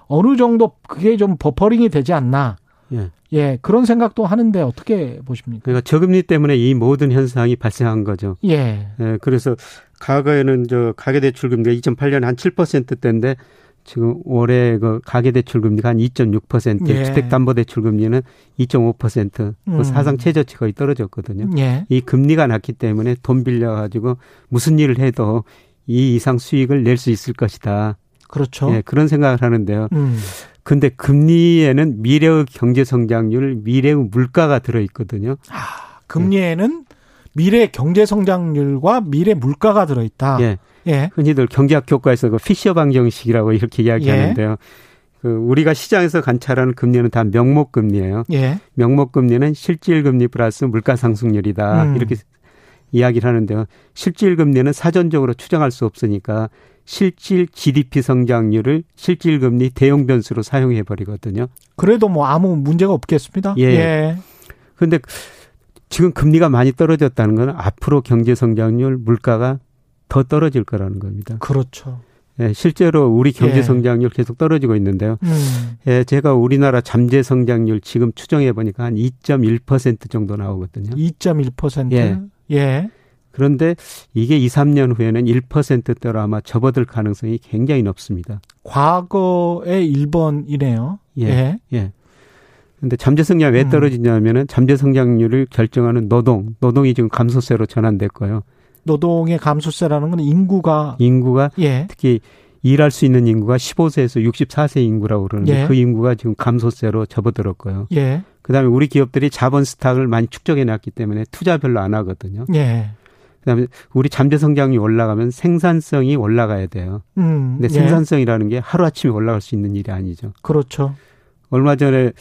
어느 정도 그게 좀 버퍼링이 되지 않나. 예. 예, 그런 생각도 하는데 어떻게 보십니까? 그러니까 저금리 때문에 이 모든 현상이 발생한 거죠. 예. 예 그래서 과거에는 저 가계 대출 금리가 2008년에 한 7%대인데 지금 올해 그 가계 대출 금리가 한 2.6%, 예. 주택 담보 대출 금리는 2.5%, 음. 그 사상 최저치 거의 떨어졌거든요. 예. 이 금리가 낮기 때문에 돈 빌려 가지고 무슨 일을 해도 이 이상 수익을 낼 수 있을 것이다. 그렇죠. 예, 그런 생각을 하는데요. 음. 근데 금리에는 미래의 경제 성장률, 미래의 물가가 들어 있거든요. 아, 금리에는 예. 미래 경제 성장률과 미래 물가가 들어 있다. 예. 예. 흔히들 경제학 교과에서 그 피셔 방정식이라고 이렇게 이야기하는데요. 예. 그 우리가 시장에서 관찰하는 금리는 다 명목 금리예요. 예. 명목 금리는 실질 금리 플러스 물가 상승률이다. 음. 이렇게 이야기를 하는데요. 실질 금리는 사전적으로 추정할 수 없으니까 실질 GDP 성장률을 실질 금리 대용 변수로 사용해 버리거든요. 그래도 뭐 아무 문제가 없겠습니다. 예. 예. 근데 지금 금리가 많이 떨어졌다는 건 앞으로 경제 성장률 물가가 더 떨어질 거라는 겁니다. 그렇죠. 예, 실제로 우리 경제 예. 성장률 계속 떨어지고 있는데요. 음. 예, 제가 우리나라 잠재 성장률 지금 추정해 보니까 한 2.1% 정도 나오거든요. 2.1%? 예. 예. 그런데 이게 2, 3년 후에는 1%대로 아마 접어들 가능성이 굉장히 높습니다. 과거의 1번이네요. 예. 예. 예. 근데 잠재 성장 왜 음. 떨어지냐면은 잠재 성장률을 결정하는 노동, 노동이 지금 감소세로 전환됐고요. 노동의 감소세라는 건 인구가 인구가 예. 특히 일할 수 있는 인구가 15세에서 64세 인구라고 그러는데 예. 그 인구가 지금 감소세로 접어들었고요. 예. 그다음에 우리 기업들이 자본 스탁을 많이 축적해 놨기 때문에 투자 별로 안 하거든요. 예. 그다음에 우리 잠재 성장이 올라가면 생산성이 올라가야 돼요. 음, 근데 예. 생산성이라는 게 하루 아침에 올라갈 수 있는 일이 아니죠. 그렇죠. 얼마 전에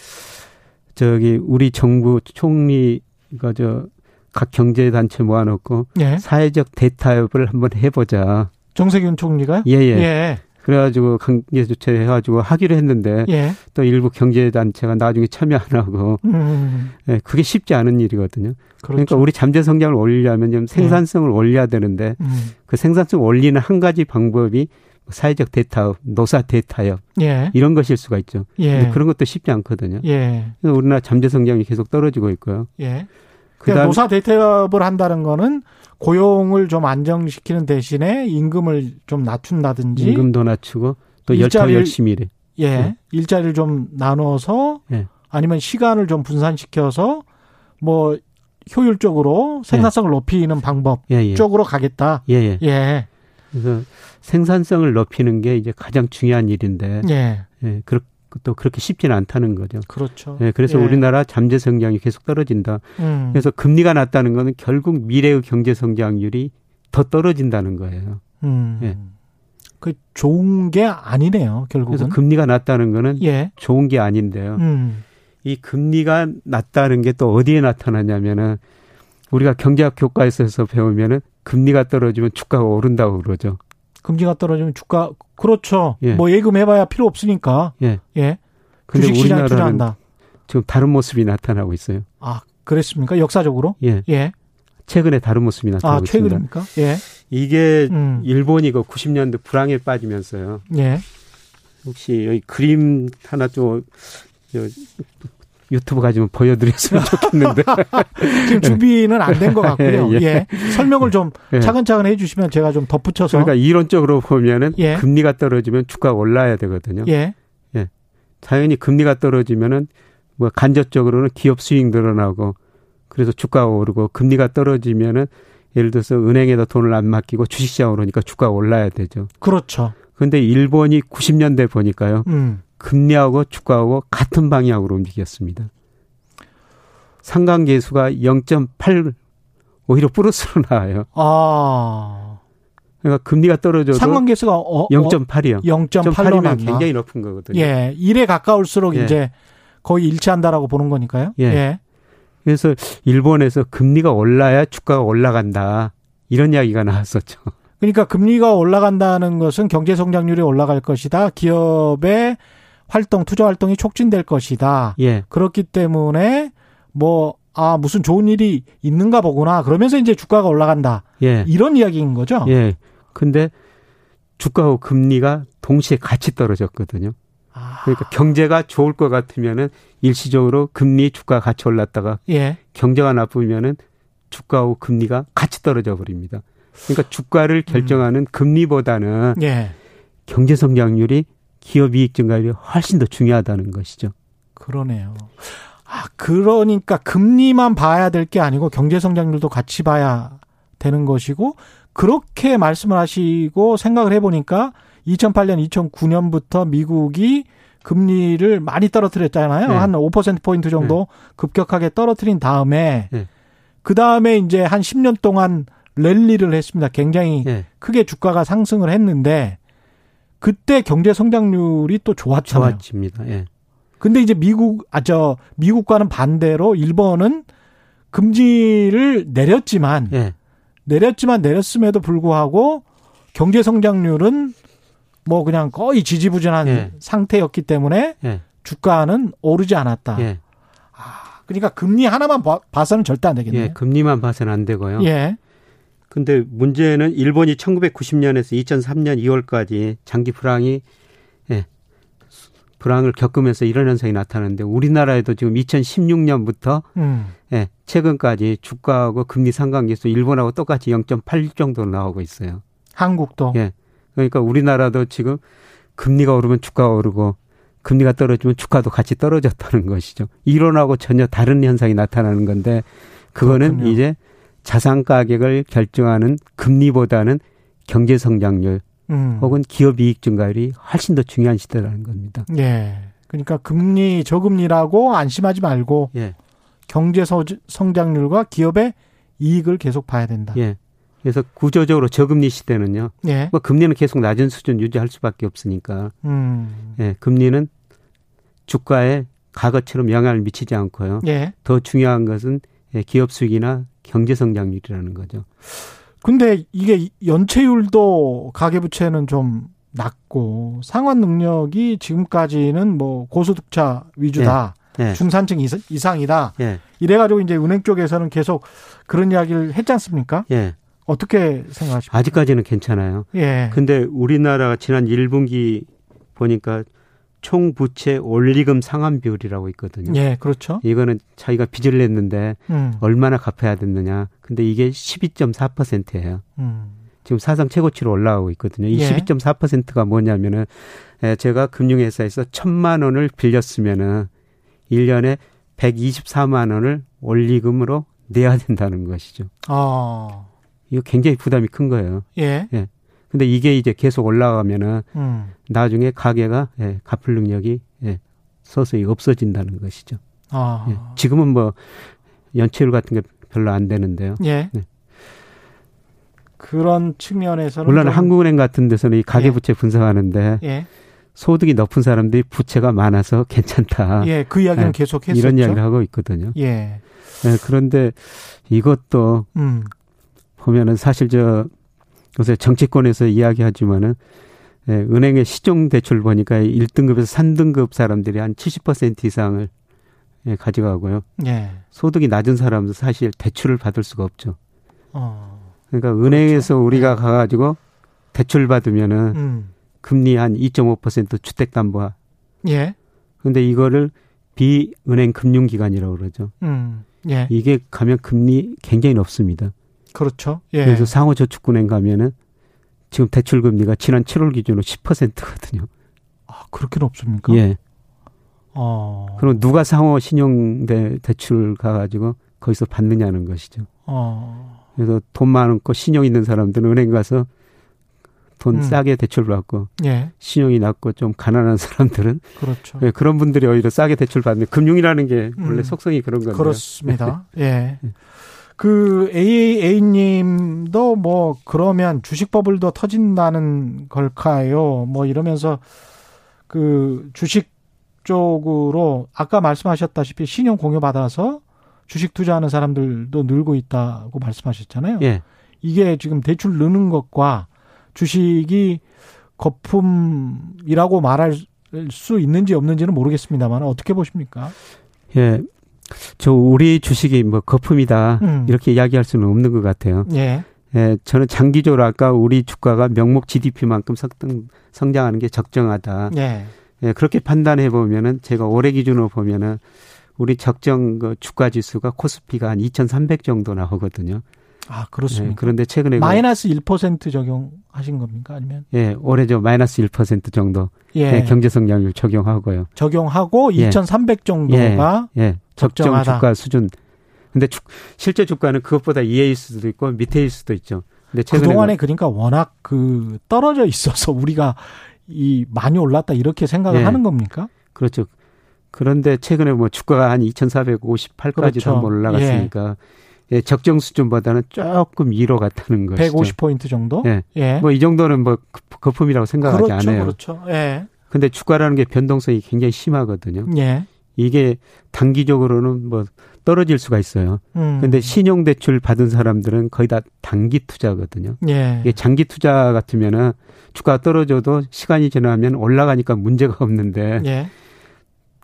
저기 우리 정부 총리가 저각 경제 단체 모아놓고 예. 사회적 대타협을 한번 해보자. 정세균 총리가? 예, 예. 예. 그래가지고 관계 조치를 해가지고 하기로 했는데 예. 또 일부 경제 단체가 나중에 참여 안 하고 음. 예, 그게 쉽지 않은 일이거든요. 그러니까 그렇죠. 그러니까 우리 잠재 성장을 올리려면 좀 생산성을 예. 올려야 되는데 음. 그 생산성 을 올리는 한 가지 방법이 사회적 대타업, 노사 대타협 예. 이런 것일 수가 있죠. 예. 그런 것도 쉽지 않거든요. 예. 우리나라 잠재 성장이 계속 떨어지고 있고요. 예. 그러니까 노사 대타협을 한다는 거는 고용을 좀 안정시키는 대신에 임금을 좀 낮춘다든지 임금도 낮추고 또 열정 열심히 일해. 예. 예. 일자리를 좀 나눠서 예. 아니면 시간을 좀 분산시켜서 뭐 효율적으로 생산성을 예. 높이는 방법 예, 예. 쪽으로 가겠다. 예, 예. 예. 그래서 생산성을 높이는 게 이제 가장 중요한 일인데 예. 예. 그렇 또 그렇게 쉽지는 않다는 거죠. 그렇죠. 예, 그래서 예. 우리나라 잠재 성장이 계속 떨어진다. 음. 그래서 금리가 낮다는 거는 결국 미래의 경제 성장률이 더 떨어진다는 거예요. 음. 예. 그 좋은 게 아니네요, 결국은. 그래서 금리가 낮다는 거는 예. 좋은 게 아닌데요. 음. 이 금리가 낮다는 게 또 어디에 나타나냐면은 우리가 경제학 교과에서 배우면은 금리가 떨어지면 주가가 오른다고 그러죠. 금리가 떨어지면 주가 그렇죠. 예. 뭐 예금해봐야 필요 없으니까. 예. 예. 근데 우리나라는 투자한다. 지금 다른 모습이 나타나고 있어요. 아 그랬습니까? 역사적으로? 예. 예. 최근에 다른 모습이 나타나고 아, 최근입니까? 있습니다. 예. 이게 음. 일본이 그 90년대 불황에 빠지면서요. 예. 혹시 여기 그림 하나 좀 유튜브 가지면 보여드렸으면 좋겠는데 지금 준비는 안 된 것 같고요. 예, 예. 설명을 좀 예. 차근차근 해주시면 제가 좀 덧붙여서 그러니까 이론적으로 보면은 예. 금리가 떨어지면 주가가 올라야 되거든요. 예. 예. 당연히 금리가 떨어지면은 뭐 간접적으로는 기업 수익 늘어나고 그래서 주가가 오르고 금리가 떨어지면은 예를 들어서 은행에다 돈을 안 맡기고 주식시장으로 오니까 주가가 올라야 되죠. 그렇죠. 근데 일본이 90년대 보니까요. 음. 금리하고 주가하고 같은 방향으로 움직였습니다. 상관계수가 0.8 오히려 플러스로 나와요. 아. 그러니까 금리가 떨어져도 상관계수가 어, 0.8이요. 0.8이면 굉장히 높은 거거든요. 예. 1에 가까울수록 예. 이제 거의 일치한다라고 보는 거니까요. 예. 예. 그래서 일본에서 금리가 올라야 주가가 올라간다. 이런 이야기가 나왔었죠. 그러니까 금리가 올라간다는 것은 경제 성장률이 올라갈 것이다. 기업의 활동, 투자 활동이 촉진될 것이다. 예. 그렇기 때문에 뭐, 아, 무슨 좋은 일이 있는가 보구나. 그러면서 이제 주가가 올라간다. 예. 이런 이야기인 거죠. 예. 근데 주가하고 금리가 동시에 같이 떨어졌거든요. 아. 그러니까 경제가 좋을 것 같으면은 일시적으로 금리 주가 같이 올랐다가 예. 경제가 나쁘면은 주가하고 금리가 같이 떨어져 버립니다. 그러니까 주가를 결정하는 음. 금리보다는 예. 경제 성장률이 기업 이익 증가율이 훨씬 더 중요하다는 것이죠. 그러네요. 아, 그러니까 금리만 봐야 될 게 아니고 경제 성장률도 같이 봐야 되는 것이고 그렇게 말씀을 하시고 생각을 해 보니까 2008년, 2009년부터 미국이 금리를 많이 떨어뜨렸잖아요. 네. 한 5% 포인트 정도 네. 급격하게 떨어뜨린 다음에 네. 그 다음에 이제 한 10년 동안 랠리를 했습니다. 굉장히 네. 크게 주가가 상승을 했는데 그때 경제 성장률이 또 좋았잖아요. 좋아집니다. 예. 근데 이제 미국 아 저 미국과는 반대로 일본은 금지를 내렸지만 예. 내렸지만 내렸음에도 불구하고 경제 성장률은 뭐 그냥 거의 지지부진한 예. 상태였기 때문에 예. 주가는 오르지 않았다. 예. 아, 그러니까 금리 하나만 봐서는 절대 안 되겠네요. 예, 금리만 봐서는 안 되고요. 예. 근데 문제는 일본이 1990년에서 2003년 2월까지 장기 불황이 예, 불황을 겪으면서 이런 현상이 나타나는데 우리나라에도 지금 2016년부터 음. 예, 최근까지 주가하고 금리 상관계수 일본하고 똑같이 0.8 정도로 나오고 있어요. 한국도. 예. 그러니까 우리나라도 지금 금리가 오르면 주가가 오르고 금리가 떨어지면 주가도 같이 떨어졌다는 것이죠. 이론하고 전혀 다른 현상이 나타나는 건데 그거는 그렇군요. 이제 자산 가격을 결정하는 금리보다는 경제 성장률 음. 혹은 기업 이익 증가율이 훨씬 더 중요한 시대라는 겁니다. 예. 그러니까 금리 저금리라고 안심하지 말고 예. 경제 성장률과 기업의 이익을 계속 봐야 된다. 예. 그래서 구조적으로 저금리 시대는요. 예. 뭐 금리는 계속 낮은 수준 유지할 수밖에 없으니까. 음. 예. 금리는 주가에 과거처럼 영향을 미치지 않고요. 예. 더 중요한 것은 예, 기업 수익이나 경제 성장률이라는 거죠. 근데 이게 연체율도 가계부채는 좀 낮고 상환 능력이 지금까지는 뭐 고소득자 위주다. 네. 네. 중산층 이상이다. 네. 이래가지고 이제 은행 쪽에서는 계속 그런 이야기를 했지 않습니까? 네. 어떻게 생각하십니까? 아직까지는 괜찮아요. 예. 근데 우리나라가 지난 1분기 보니까 총 부채 원리금 상환 비율이라고 있거든요. 예, 그렇죠. 이거는 자기가 빚을 냈는데 음. 얼마나 갚아야 됐느냐. 근데 이게 12.4%예요. 음. 지금 사상 최고치로 올라가고 있거든요. 이 예. 12.4%가 뭐냐면은 예, 제가 금융회사에서 천만 원을 빌렸으면은 1년에 124만 원을 원리금으로 내야 된다는 것이죠. 아. 이거 굉장히 부담이 큰 거예요. 예. 예. 근데 이게 이제 계속 올라가면은 음. 나중에 가게가 예, 갚을 능력이 예, 서서히 없어진다는 것이죠. 아. 예, 지금은 뭐 연체율 같은 게 별로 안 되는데요. 예. 네. 그런 측면에서는 물론 좀... 한국은행 같은 데서는 이 가계 예. 부채 분석하는데 예. 소득이 높은 사람들이 부채가 많아서 괜찮다. 예, 그 이야기는 예, 계속 했었죠. 이런 이야기를 하고 있거든요. 예. 예 그런데 이것도 음. 보면은 사실 저 요새 정치권에서 이야기하지만은 예, 은행의 시중 대출 보니까 1등급에서 3등급 사람들이 한 70% 이상을 예, 가져가고요. 예. 소득이 낮은 사람은 사실 대출을 받을 수가 없죠. 어. 그러니까 은행에서 그렇죠. 우리가 네. 가가지고 대출 받으면은 음. 금리 한 2.5% 주택담보화. 예. 근데 이거를 비은행 금융기관이라고 그러죠. 음. 예. 이게 가면 금리 굉장히 높습니다. 그렇죠. 예. 그래서 상호저축은행 가면은 지금 대출 금리가 지난 7월 기준으로 10%거든요. 아, 그렇게 높습니까? 예. 어. 그럼 누가 상호 신용대 대출 가 가지고 거기서 받느냐는 것이죠. 어. 그래서 돈 많고 신용 있는 사람들은 은행 가서 돈 음. 싸게 대출 받고 예. 신용이 낮고 좀 가난한 사람들은 그렇죠. 예, 그런 분들이 오히려 싸게 대출 받는 금융이라는 게 원래 음. 속성이 그런 건데 그렇습니다. 예. 그 AA님도 뭐 그러면 주식버블 도 터진다는 걸까요? 뭐 이러면서 그 주식 쪽으로 아까 말씀하셨다시피 신용 공유 받아서 주식 투자하는 사람들도 늘고 있다고 말씀하셨잖아요. 예. 이게 지금 대출 느는 것과 주식이 거품이라고 말할 수 있는지 없는지는 모르겠습니다만 어떻게 보십니까? 예. 저 우리 주식이 뭐 거품이다 음. 이렇게 이야기할 수는 없는 것 같아요. 예. 예, 저는 장기적으로 아까 우리 주가가 명목 GDP만큼 성장, 성장하는 게 적정하다. 예. 예, 그렇게 판단해 보면은 제가 올해 기준으로 보면은 우리 적정 그 주가 지수가 코스피가 한 2,300 정도 나오거든요. 아, 그렇습니다. 예, 그런데 최근에 그 마이너스 1% 적용하신 겁니까? 아니면 예, 올해 저 마이너스 1% 정도 예. 예 경제 성장률 적용하고요. 적용하고 2,300 예. 정도가 예, 예. 적정. 주가 수준. 근데 주, 실제 주가는 그것보다 이해일 수도 있고 밑에일 수도 있죠. 근데 최근에 그동안에 그 그러니까 워낙 그 떨어져 있어서 우리가 이 많이 올랐다 이렇게 생각을 예. 하는 겁니까? 그렇죠. 그런데 최근에 뭐 주가가 한 2,458까지 그렇죠. 한번 올라갔으니까 예. 예, 적정 수준보다는 조금 위로 갔다는 것이죠. 150포인트 정도? 예. 예. 뭐 이 정도는 뭐 거품이라고 생각하지 그렇죠, 않아요. 그렇죠. 예. 근데 주가라는 게 변동성이 굉장히 심하거든요. 예. 이게 단기적으로는 뭐 떨어질 수가 있어요. 음. 근데 신용 대출 받은 사람들은 거의 다 단기 투자거든요. 예. 이게 장기 투자 같으면은 주가 떨어져도 시간이 지나면 올라가니까 문제가 없는데 예.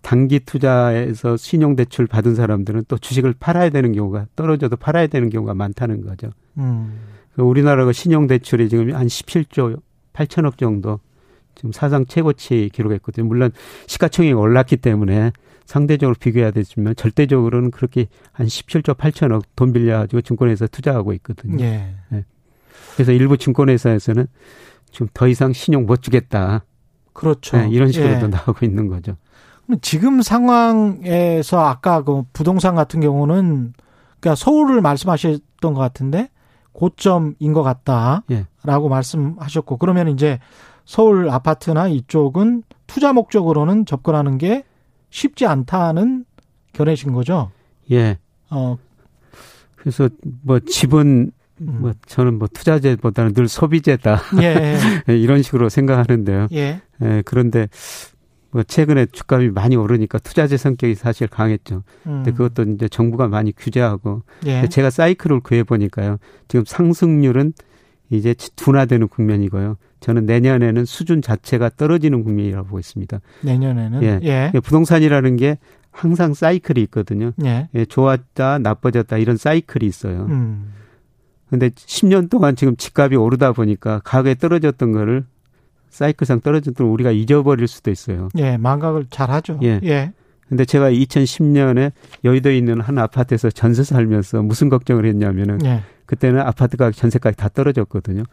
단기 투자에서 신용 대출 받은 사람들은 또 주식을 팔아야 되는 경우가 떨어져도 팔아야 되는 경우가 많다는 거죠. 음. 그 우리나라가 신용 대출이 지금 한 17조 8천억 정도 지금 사상 최고치 기록했거든요. 물론 시가총액이 올랐기 때문에 상대적으로 비교해야 되지만 절대적으로는 그렇게 한 17조 8천억 돈 빌려가지고 증권회사 투자하고 있거든요. 예. 네. 그래서 일부 증권회사에서는 좀 더 이상 신용 못 주겠다. 그렇죠. 네, 이런 식으로도 예. 나오고 있는 거죠. 지금 상황에서 아까 그 부동산 같은 경우는 그러니까 서울을 말씀하셨던 것 같은데 고점인 것 같다라고 예. 말씀하셨고 그러면 이제 서울 아파트나 이쪽은 투자 목적으로는 접근하는 게 쉽지 않다는 견해신 거죠. 예. 어. 그래서 뭐 집은 음. 뭐 저는 뭐 투자재보다는 늘 소비재다. 예. 이런 식으로 생각하는데요. 예. 예. 그런데 뭐 최근에 주가가 많이 오르니까 투자재 성격이 사실 강했죠. 음. 근데 그것도 이제 정부가 많이 규제하고 예. 제가 사이클을 구해 보니까요. 지금 상승률은 이제 둔화되는 국면이고요. 저는 내년에는 수준 자체가 떨어지는 국면이라고 보고 있습니다. 내년에는 예. 예. 부동산이라는 게 항상 사이클이 있거든요. 예. 예. 좋았다, 나빠졌다 이런 사이클이 있어요. 음. 근데 10년 동안 지금 집값이 오르다 보니까 가격이 떨어졌던 거를 사이클상 떨어졌던 우리가 잊어버릴 수도 있어요. 예, 망각을 잘 하죠. 예. 예. 근데 제가 2010년에 여의도에 있는 한 아파트에서 전세 살면서 무슨 걱정을 했냐면은 예. 그때는 아파트 가격 전세가격이 다 떨어졌거든요.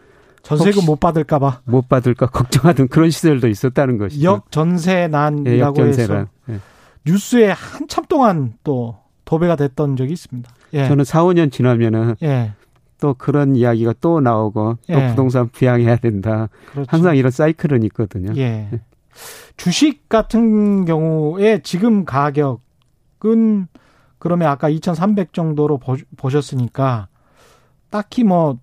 전세금 못 받을까봐 못 받을까 걱정하던 그런 시절도 있었다는 것이죠. 역전세난이라고 예, 역전세난. 해서 예. 뉴스에 한참 동안 또 도배가 됐던 적이 있습니다. 예. 저는 4, 5년 지나면은 예. 또 그런 이야기가 또 나오고 또 예. 부동산 부양해야 된다. 그렇죠. 항상 이런 사이클은 있거든요. 예. 예. 주식 같은 경우에 지금 가격은 그러면 아까 2,300 정도로 보셨으니까 딱히 뭐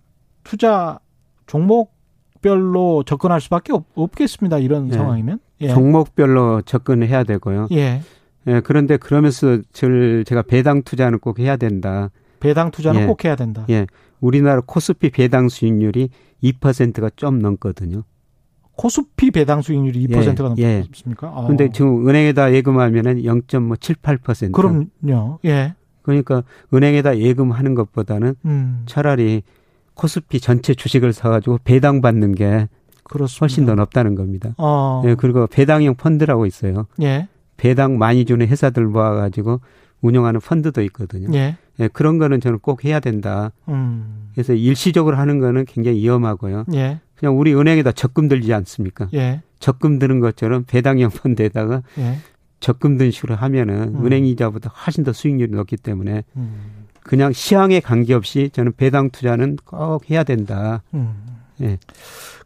투자 종목별로 접근할 수밖에 없, 겠습니다 이런 예. 상황이면. 예. 종목별로 접근해야 되고요. 예. 예, 그런데 그러면서 제가 배당 투자는 꼭 해야 된다. 배당 투자는 예. 꼭 해야 된다. 예. 우리나라 코스피 배당 수익률이 2%가 좀 넘거든요. 코스피 배당 수익률이 2%가 예, 넘습니까? 예. 근데 어. 지금 은행에다 예금하면은 0.78%. 그럼요. 예. 그러니까 은행에다 예금하는 것보다는 음. 차라리 코스피 전체 주식을 사가지고 배당 받는 게 그렇습니다. 훨씬 더 높다는 겁니다. 어. 예, 그리고 배당형 펀드라고 있어요. 예. 배당 많이 주는 회사들 모아가지고 운영하는 펀드도 있거든요. 예. 예, 그런 거는 저는 꼭 해야 된다. 음. 그래서 일시적으로 하는 거는 굉장히 위험하고요. 예. 그냥 우리 은행에다 적금 들지 않습니까? 예. 적금 드는 것처럼 배당형 펀드에다가 예. 적금 든 식으로 하면은 음. 은행 이자보다 훨씬 더 수익률이 높기 때문에 음. 그냥 시황에 관계없이 저는 배당 투자는 꼭 해야 된다. 음. 예.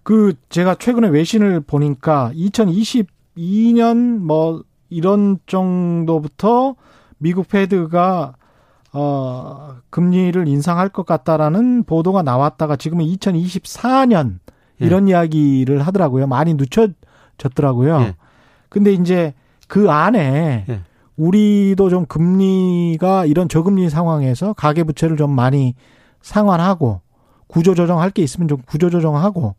그 제가 최근에 외신을 보니까 2022년 뭐 이런 정도부터 미국 페드가 어 금리를 인상할 것 같다라는 보도가 나왔다가 지금은 2024년 예. 이런 이야기를 하더라고요. 많이 늦춰졌더라고요. 예. 근데 이제 그 안에 예. 우리도 좀 금리가 이런 저금리 상황에서 가계 부채를 좀 많이 상환하고 구조 조정할 게 있으면 좀 구조 조정하고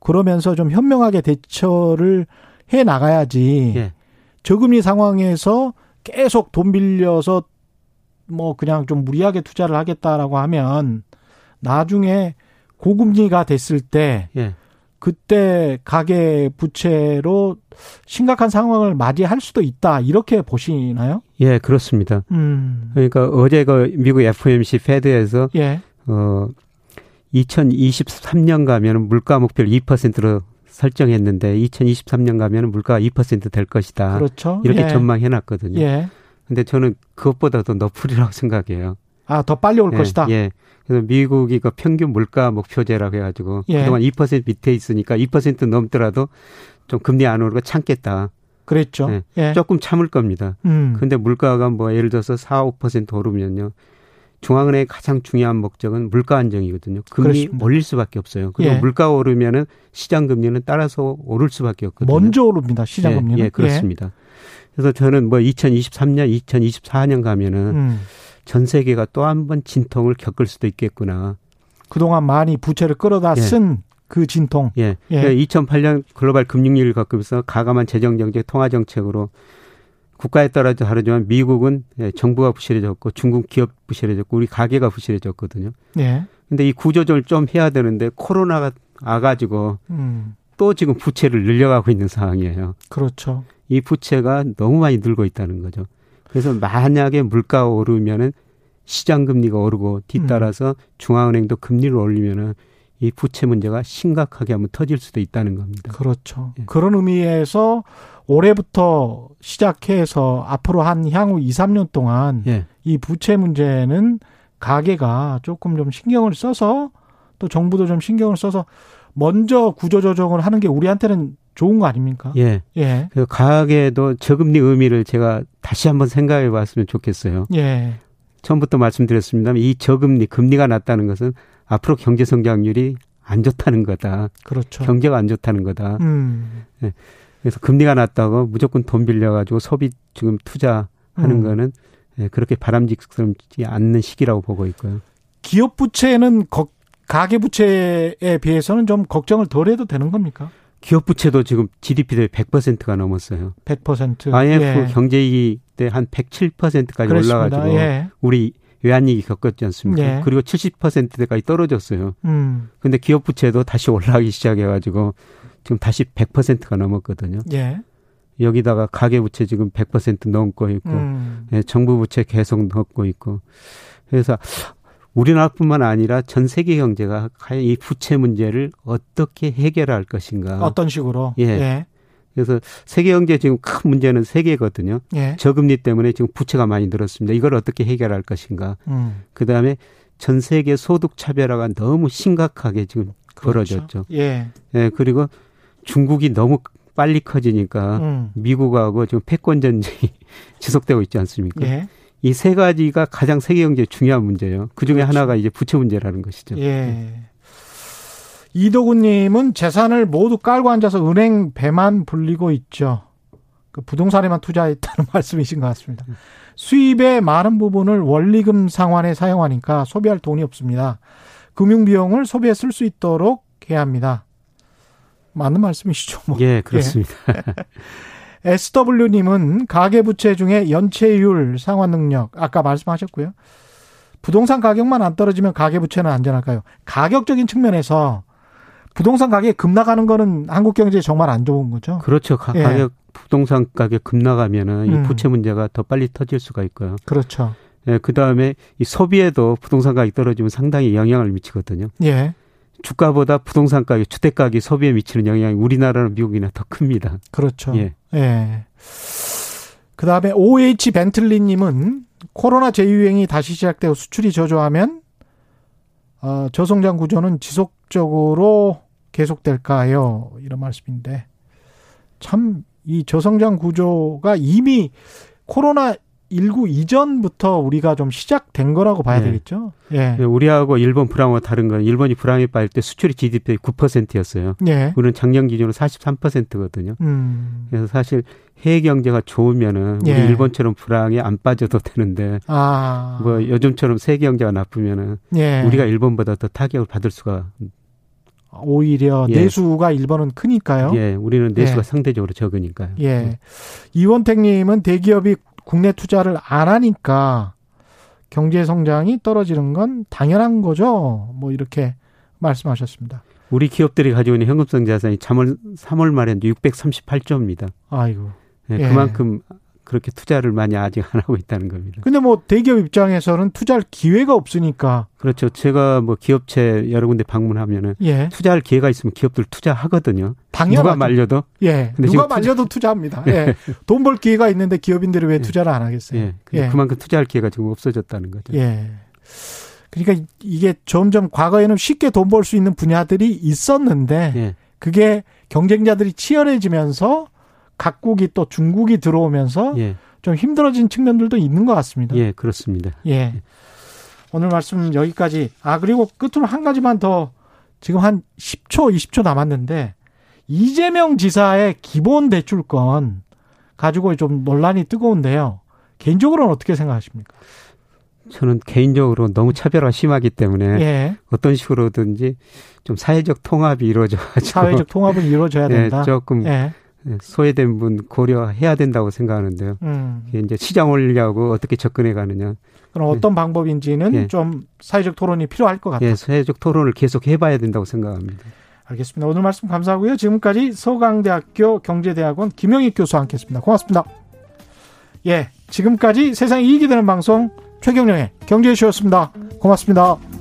그러면서 좀 현명하게 대처를 해 나가야지. 예. 저금리 상황에서 계속 돈 빌려서 뭐 그냥 좀 무리하게 투자를 하겠다라고 하면 나중에 고금리가 됐을 때 예. 그때 가계 부채로 심각한 상황을 맞이할 수도 있다 이렇게 보시나요? 예, 그렇습니다. 음. 그러니까 어제 그 미국 FOMC 페드에서 예. 어 2023년 가면은 물가 목표를 2%로 설정했는데 2023년 가면은 물가가 2%될 것이다. 그렇죠. 이렇게 예. 전망해 놨거든요. 예. 근데 저는 그것보다 도 높으리라고 생각해요. 아, 더 빨리 올 예, 것이다. 예. 그래서 미국이 그 평균 물가 목표제라고 해가지고 예. 그동안 2% 밑에 있으니까 2% 넘더라도 좀 금리 안 오르고 참겠다. 그랬죠. 예. 예. 조금 참을 겁니다. 음. 근데 물가가 뭐 예를 들어서 4, 5% 오르면요. 중앙은행의 가장 중요한 목적은 물가 안정이거든요. 금리 그렇습니다. 올릴 수밖에 없어요. 그리고 예. 물가가 오르면은 시장 금리는 따라서 오를 수밖에 없거든요. 먼저 오릅니다. 시장 금리는. 예, 예 그렇습니다. 그래서 저는 뭐 2023년, 2024년 가면은 음. 전 세계가 또 한 번 진통을 겪을 수도 있겠구나. 그동안 많이 부채를 끌어다 예. 쓴그 진통. 예. 예. 2008년 글로벌 금융위기를 겪으면서 가감한 재정정책, 통화정책으로 국가에 따라 다르지만 미국은 예, 정부가 부실해졌고 중국 기업 부실해졌고 우리 가게가 부실해졌거든요. 예. 근데 이 구조조정을 좀 해야 되는데 코로나가 와가지고 음. 또 지금 부채를 늘려가고 있는 상황이에요. 그렇죠. 이 부채가 너무 많이 늘고 있다는 거죠. 그래서 만약에 물가가 오르면은 시장 금리가 오르고 뒤따라서 음. 중앙은행도 금리를 올리면은 이 부채 문제가 심각하게 한번 터질 수도 있다는 겁니다. 그렇죠. 예. 그런 의미에서 올해부터 시작해서 앞으로 한 향후 2, 3년 동안 예. 이 부채 문제는 가게가 조금 좀 신경을 써서 또 정부도 좀 신경을 써서 먼저 구조 조정을 하는 게 우리한테는 좋은 거 아닙니까? 예. 예. 그 가계도 저금리 의미를 제가 다시 한번 생각해 봤으면 좋겠어요. 예. 처음부터 말씀드렸습니다만 이 저금리, 금리가 낮다는 것은 앞으로 경제 성장률이 안 좋다는 거다. 그렇죠. 경제가 안 좋다는 거다. 음. 예. 그래서 금리가 낮다고 무조건 돈 빌려 가지고 소비 지금 투자하는 음. 거는 예, 그렇게 바람직스럽지 않는 시기라고 보고 있고요. 기업 부채는 가계 부채에 비해서는 좀 걱정을 덜 해도 되는 겁니까? 기업 부채도 지금 GDP 대 100%가 넘었어요. 100%. IMF 예. 경제위기 때 한 107%까지 그렇습니다. 올라가지고 예. 우리 외환위기 겪었지 않습니까? 예. 그리고 70%대까지 떨어졌어요. 음. 근데 기업 부채도 다시 올라가기 시작해가지고 지금 다시 100%가 넘었거든요. 예. 여기다가 가계 부채 지금 100% 넘고 있고, 음. 예, 정부 부채 계속 넘고 있고, 그래서 우리나라뿐만 아니라 전 세계 경제가 과연 이 부채 문제를 어떻게 해결할 것인가? 어떤 식으로? 예. 예. 그래서 세계 경제 지금 큰 문제는 세계거든요. 예. 저금리 때문에 지금 부채가 많이 늘었습니다. 이걸 어떻게 해결할 것인가? 음. 그 다음에 전 세계 소득 차별화가 너무 심각하게 지금 그렇죠. 벌어졌죠. 예. 예. 그리고 중국이 너무 빨리 커지니까 음. 미국하고 지금 패권 전쟁이 지속되고 있지 않습니까? 예. 이 세 가지가 가장 세계 경제 중요한 문제예요. 그 중에 그렇죠. 하나가 이제 부채 문제라는 것이죠. 예. 이도구님은 재산을 모두 깔고 앉아서 은행 배만 불리고 있죠. 그 부동산에만 투자했다는 말씀이신 것 같습니다. 수입의 많은 부분을 원리금 상환에 사용하니까 소비할 돈이 없습니다. 금융 비용을 소비에 쓸 수 있도록 해야 합니다. 맞는 말씀이시죠? 뭐. 예, 그렇습니다. 예. SW님은 가계부채 중에 연체율 상환 능력 아까 말씀하셨고요. 부동산 가격만 안 떨어지면 가계부채는 안전할까요? 가격적인 측면에서 부동산 가격이 급나가는 거는 한국 경제에 정말 안 좋은 거죠. 그렇죠. 가, 예. 격 부동산 가격 급 나가면은 음. 이 부채 문제가 더 빨리 터질 수가 있고요. 그렇죠. 예, 그 다음에 이 소비에도 부동산 가격이 떨어지면 상당히 영향을 미치거든요. 예. 주가보다 부동산 가격, 주택 가격이 소비에 미치는 영향이 우리나라는 미국이나 더 큽니다. 그렇죠. 예. 예. 그 다음에 OH 벤틀리 님은 코로나 재유행이 다시 시작되고 수출이 저조하면 어, 저성장 구조는 지속적으로 계속될까요? 이런 말씀인데 참 이 저성장 구조가 이미 코로나 19 이전부터 우리가 좀 시작된 거라고 봐야 네. 되겠죠. 예. 네, 우리하고 일본 불황과 다른 건 일본이 불황에 빠질 때 수출이 GDP 9%였어요. 예. 우리는 작년 기준으로 43%거든요. 음. 그래서 사실 해외 경제가 좋으면은 우리 예. 일본처럼 불황에 안 빠져도 되는데 아. 뭐 요즘처럼 세계 경제가 나쁘면은 예. 우리가 일본보다 더 타격을 받을 수가 오히려 예. 내수가 일본은 크니까요. 예, 우리는 내수가 예. 상대적으로 적으니까요. 예. 예. 이원택님은 대기업이 국내 투자를 안 하니까 경제 성장이 떨어지는 건 당연한 거죠. 뭐 이렇게 말씀하셨습니다. 우리 기업들이 가지고 있는 현금성 자산이 3월 3월 말에 638조입니다. 아이고. 네, 예. 그만큼 그렇게 투자를 많이 아직 안 하고 있다는 겁니다. 근데 뭐 대기업 입장에서는 투자할 기회가 없으니까. 그렇죠. 제가 뭐 기업체 여러 군데 방문하면은 예. 투자할 기회가 있으면 기업들 투자하거든요. 당연히 누가 말려도. 예. 누가 말려도 투자... 합니다 예. 예. 돈 벌 기회가 있는데 기업인들이 왜 예. 투자를 안 하겠어요? 예. 예. 그만큼 투자할 기회가 지금 없어졌다는 거죠. 예. 그러니까 이게 점점 과거에는 쉽게 돈 벌 수 있는 분야들이 있었는데 예. 그게 경쟁자들이 치열해지면서 각국이 또 중국이 들어오면서 예. 좀 힘들어진 측면들도 있는 것 같습니다. 예, 그렇습니다. 예. 오늘 말씀 여기까지. 아, 그리고 끝으로 한 가지만 더 지금 한 10초, 20초 남았는데 이재명 지사의 기본 대출권 가지고 좀 논란이 뜨거운데요. 개인적으로는 어떻게 생각하십니까? 저는 개인적으로 너무 차별화 심하기 때문에 예. 어떤 식으로든지 좀 사회적 통합이 이루어져가지고 사회적 통합은 이루어져야 예, 된다. 예, 조금 예. 소외된 분 고려해야 된다고 생각하는데요. 음. 이제 시장 올리려고 어떻게 접근해 가느냐. 그럼 어떤 예. 방법인지는 예. 좀 사회적 토론이 필요할 것 같아요. 예, 사회적 토론을 계속 해봐야 된다고 생각합니다. 알겠습니다. 오늘 말씀 감사하고요. 지금까지 서강대학교 경제대학원 김영익 교수와 함께했습니다. 고맙습니다. 예, 지금까지 세상 이익이 되는 방송 최경령의 경제쇼였습니다. 고맙습니다.